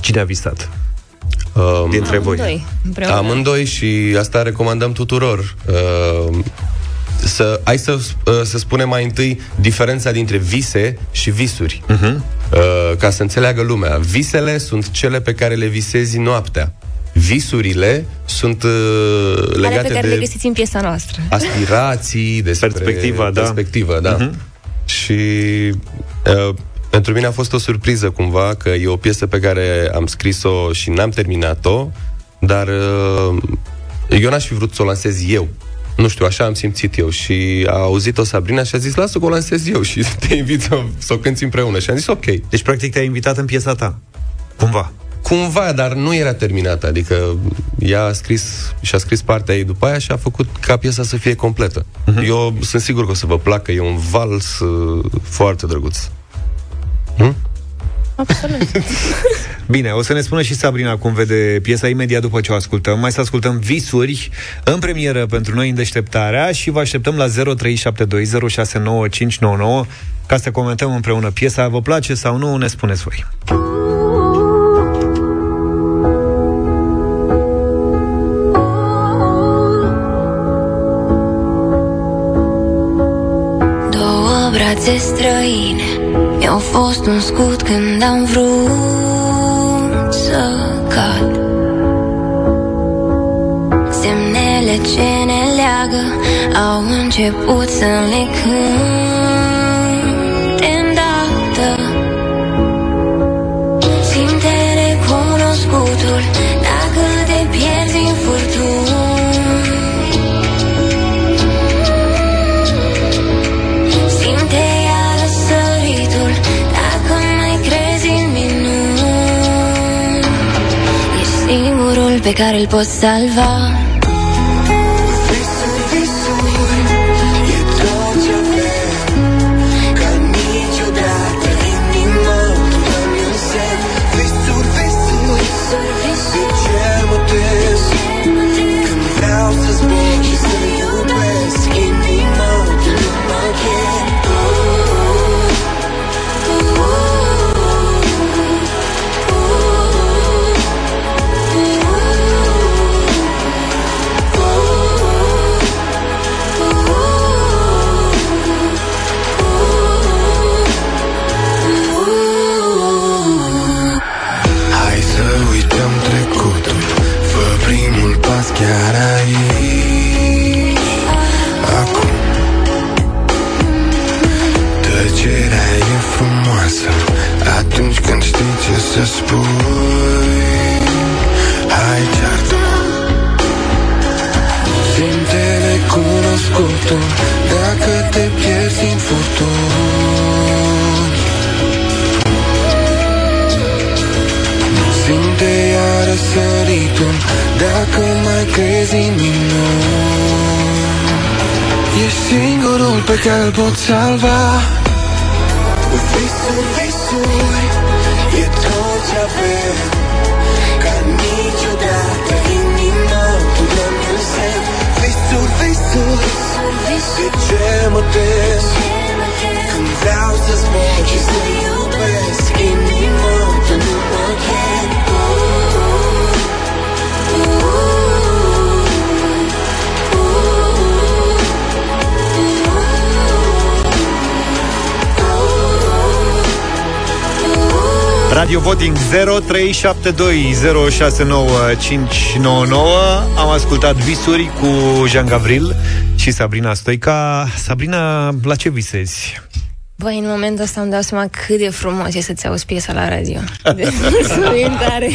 Cine a visat? Um, Dintre voi. Amândoi, împreună. Amândoi și asta recomandăm tuturor. Uh, să, hai să, uh, să spunem mai întâi diferența dintre vise și visuri. Mhm. Uh, ca să înțeleagă lumea. Visele sunt cele pe care le visezi noaptea. Visurile sunt uh, Ale legate pe care de le găsiți în piesa noastră. aspirații, despre Perspectiva, da. perspectivă, da. Mhm. Și uh, pentru mine a fost o surpriză cumva că e o piesă pe care am scris-o și n-am terminat-o, dar uh, eu n-aș fi vrut să o lansez eu. Nu știu, așa am simțit eu și a auzit-o Sabrina și a zis, lasă că o lansez eu și [laughs] te invit să, să o cânti împreună. Și am zis, ok. Deci, practic, te-ai invitat în piesa ta. Cumva. Cumva, dar nu era terminată, adică ea a scris și a scris partea ei după aia și a făcut ca piesa să fie completă. Uh-huh. Eu sunt sigur că o să vă placă, e un vals uh, foarte drăguț. Hm? Absolut. [laughs] Bine, o să ne spună și Sabrina cum vede piesa imediat după ce o ascultăm. Mai să ascultăm Visuri în premieră pentru noi în deșteptarea și vă așteptăm la 0372069599 ca să comentăm împreună piesa. Vă place sau nu? Ne spuneți voi. Două brațe străine Mi-au fost un scut când am vrut să cad. Semnele ce ne leagă Au început să le cânte pe care îl poți salva să spui Hai ceartă. Simte recunoscutul Dacă te pierzi în furtuni. Simte iară săritul Dacă mai crezi în minuni Ești singurul pe care îl pot salva ce mă tez Când vreau să zbor Și să iubesc Inima Tu nu mă chem Radio Voting 0372069599 Am ascultat visuri cu Jean Gavril și Sabrina Stoica. Sabrina, la ce visezi? Băi, în momentul ăsta îmi dau seama cât de frumos e să-ți auzi piesa la radio. De [laughs] mulțumim tare.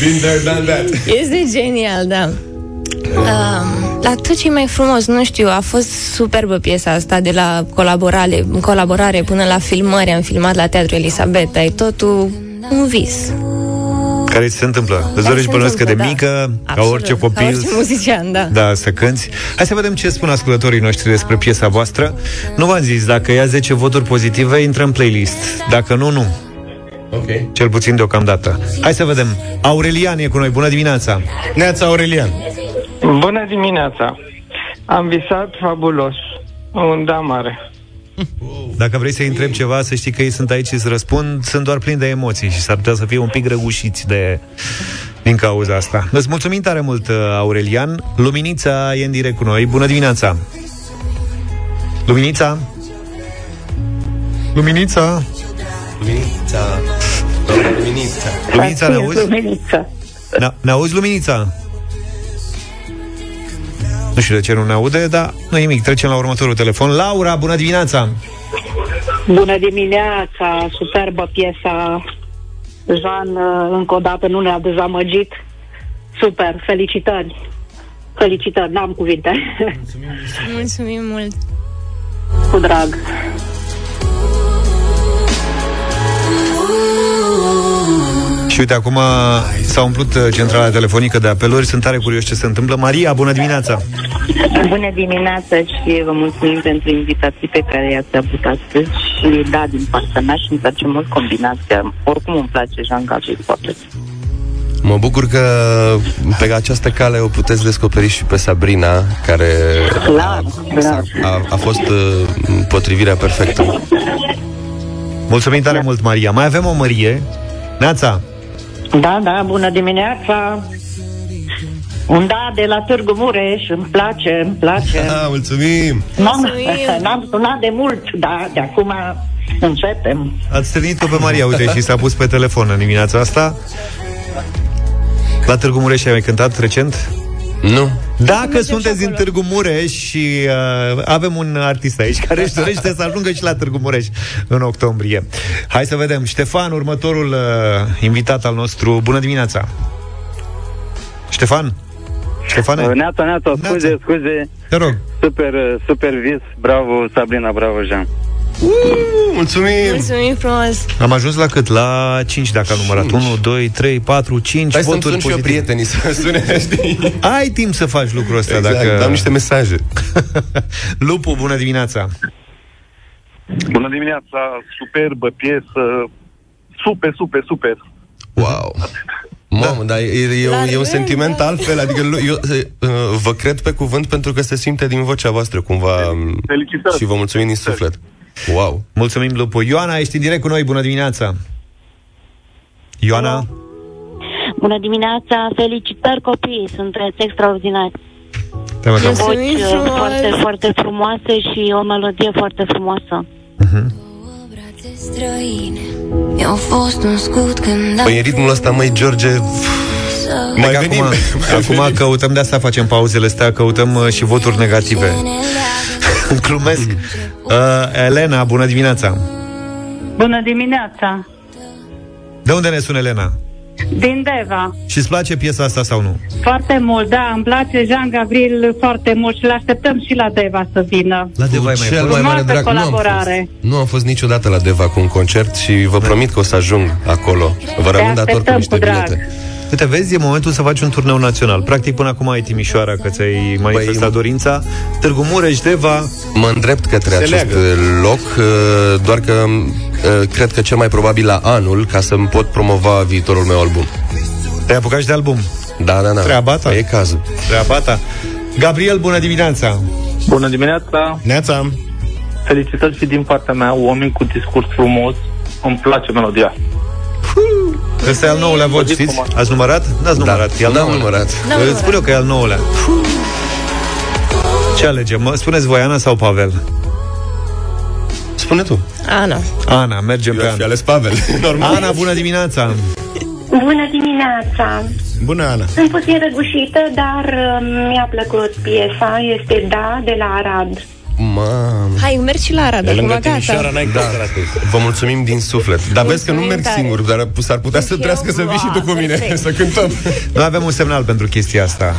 Been there, done that. Este genial, da. Um, la tot ce e mai frumos, nu știu, a fost superbă piesa asta de la colaborare, colaborare până la filmări, am filmat la Teatru Elisabeta, e totul un vis. Care ți se întâmplă? Îți se dorești bănuiesc că de întâmplă, da. mică, ca Absolut, orice copil, Ca orice muzician, da. Da, să cânti. Hai să vedem ce spun ascultătorii noștri despre piesa voastră. Nu v-am zis, dacă ia 10 voturi pozitive, intră în playlist. Dacă nu, nu. Ok. Cel puțin deocamdată. Hai să vedem. Aurelian e cu noi. Bună dimineața! Neața Aurelian. Bună dimineața! Am visat fabulos. Un da mare. Dacă vrei să-i întreb ceva, să știi că ei sunt aici și să răspund, sunt doar plini de emoții și s-ar putea să fie un pic răgușiți de, din cauza asta. Îți mulțumim tare mult, Aurelian. Luminița e în direct cu noi. Bună dimineața! Luminița? Luminița? Luminița. Luminița. Luminița, ne auzi? Luminița. Ne, ne auzi, Luminița? Nu știu de ce nu ne aude, dar nu nimic. Trecem la următorul telefon. Laura, bună dimineața! Bună dimineața, superbă piesa. Jean, uh, încă o dată nu ne-a dezamăgit. Super, felicitări. Felicitări, n-am cuvinte. Mulțumim mult. Cu drag. Și uite, acum s-a umplut uh, centrala telefonică de apeluri. Sunt tare curios ce se întâmplă. Maria, bună dimineața! Bună dimineața și vă mulțumim pentru invitații pe care i-ați avut astăzi și da, din partea mea și îmi place mult combinația. Oricum îmi place Jean Gabriel foarte. Mă bucur că pe această cale o puteți descoperi și pe Sabrina, care Clar, clar. a, a fost uh, potrivirea perfectă. Mulțumim tare mult, Maria. Mai avem o Mărie. Neața! Da, da, bună dimineața. Un da de la Târgu Mureș, îmi place, îmi place. [laughs] Ah, mulțumim! N-am, n-am sunat de mult, da, de acum începem. Ați trăit-o pe Maria, uite, și s-a pus pe telefon în dimineața asta. La Târgu Mureș ai mai cântat recent? Nu. Dacă sunteți din Târgu Mureș și uh, avem un artist aici care își dorește să ajungă și la Târgu Mureș în octombrie. Hai să vedem. Ștefan, următorul uh, invitat al nostru. Bună dimineața! Ștefan? Ștefane? Neața, neața, scuze, scuze. Te rog. Super, super vis. Bravo, Sabrina, bravo, Jean. Uh, mulțumim! Mulțumim frumos! Am ajuns la cât? La 5 dacă am numărat. 1, 2, 3, 4, 5 Hai să-mi voturi sun și eu pozitive. prietenii să sune, [laughs] știi? Ai timp să faci lucrul ăsta Exact, dacă... dau niște mesaje. [laughs] Lupu, bună dimineața! Bună dimineața, superbă piesă, super, super, super. Wow! Mamă, dar e, e, un, e un sentiment altfel, adică lu- eu uh, vă cred pe cuvânt pentru că se simte din vocea voastră cumva Felicitări. și vă mulțumim din suflet. Wow! Mulțumim, Lupu. Ioana, ești în direct cu noi, bună dimineața! Ioana? Bună dimineața, felicitări copii, sunteți extraordinari. Te-am Voci Mulțumim uh, frumos! foarte, foarte frumoase și o melodie foarte frumoasă. străine Mi-au fost un scut când am Păi în ritmul ăsta, măi, George, Mai venim. Acum, acum căutăm, de asta facem pauzele astea, căutăm uh, și voturi negative. [laughs] Glumesc. Uh, Elena, bună dimineața! Bună dimineața, De unde ne sună Elena? din Deva. Și îți place piesa asta sau nu? Foarte mult, da, îmi place Jean Gavril foarte mult și l așteptăm și la Deva să vină. La Deva Cu cel mai mare Frumoasă drag. Nu am, fost, colaborare. nu am fost niciodată la Deva cu un concert și vă promit că o să ajung acolo. Vă rămân dator cu așteptăm niște cu drag. Bilete. Uite, vezi, e momentul să faci un turneu național. Practic, până acum ai Timișoara, că ți-ai manifestat dorința. Târgu Mureș, Deva... Mă îndrept către Se acest leagă. loc, uh, doar că uh, cred că cel mai probabil la anul, ca să-mi pot promova viitorul meu album. Te-ai apucat și de album? Da, da, da. Treaba ta. E cazul. Treaba ta. Gabriel, bună dimineața! Bună dimineața! Neața! Felicitări și din partea mea, oameni cu discurs frumos. Îmi place melodia. Ăsta e al nouălea vot, știți? Ați numărat? N-ați numărat, e al Da. n-am nouălea. numărat. N-am Îți spun eu că e al nouălea. Ce alegem? Mă, spuneți voi, Ana sau Pavel? Spune tu. Ana. Ana, mergem Eu pe aș fi Ana. ales Pavel. [laughs] Normal. Ana, bună dimineața! Bună dimineața! Bună, Ana! Sunt puțin răgușită, dar uh, mi-a plăcut piesa. Este Da, de la Arad. Mamă. Hai, mergi și la Arad, De acum lângă gata. Timișoara n-ai Da. cum să ratezi. Vă mulțumim din suflet. Dar vezi că nu Mulțumim merg tare. singur, dar s-ar putea să Eu- trească să vii și tu cu Wow, mine, perfect. să cântăm. Noi avem un semnal pentru chestia asta.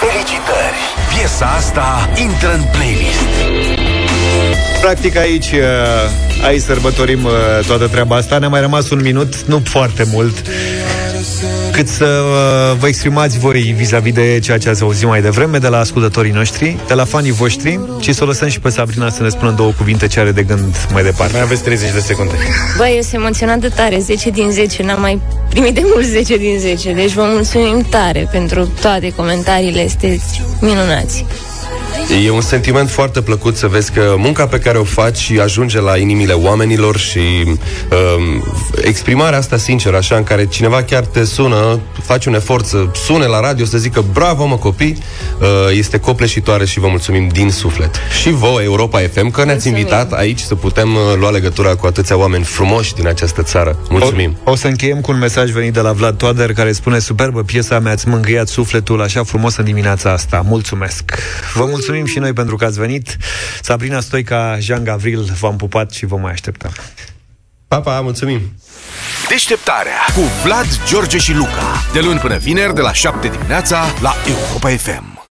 Felicitări! Piesa asta intră în playlist. Practic aici, uh, aici sărbătorim uh, toată treaba asta. Ne-a mai rămas un minut, nu foarte mult, cât să uh, vă exprimați voi vis-a-vis de ceea ce ați auzit mai devreme de la ascultătorii noștri, de la fanii voștri și să o lăsăm și pe Sabrina să ne spună în două cuvinte ce are de gând mai departe. Mai aveți 30 de secunde. Băi, eu sunt emoționat de tare, 10 din 10, n-am mai primit de mult 10 din 10, deci vă mulțumim tare pentru toate comentariile, sunteți minunați. E un sentiment foarte plăcut să vezi că munca pe care o faci ajunge la inimile oamenilor și um, exprimarea asta sinceră, așa, în care cineva chiar te sună, faci un efort să sune la radio, să zică bravo mă copii, uh, este copleșitoare și vă mulțumim din suflet. Și voi, Europa FM, că ne-ați Mulțumim. invitat aici să putem uh, lua legătura cu atâția oameni frumoși din această țară. Mulțumim! O, o să încheiem cu un mesaj venit de la Vlad Toader care spune Superbă piesa mea, ați mângâiat sufletul așa frumos în dimineața asta. Mulțumesc! Vă mulțumim și noi pentru că ați venit. Sabrina Stoica, Jean Gavril, v-am pupat și vă mai așteptăm. Pa, pa, mulțumim! Deșteptarea cu Vlad, George și Luca. De luni până vineri, de la 7 dimineața, la Europa FM.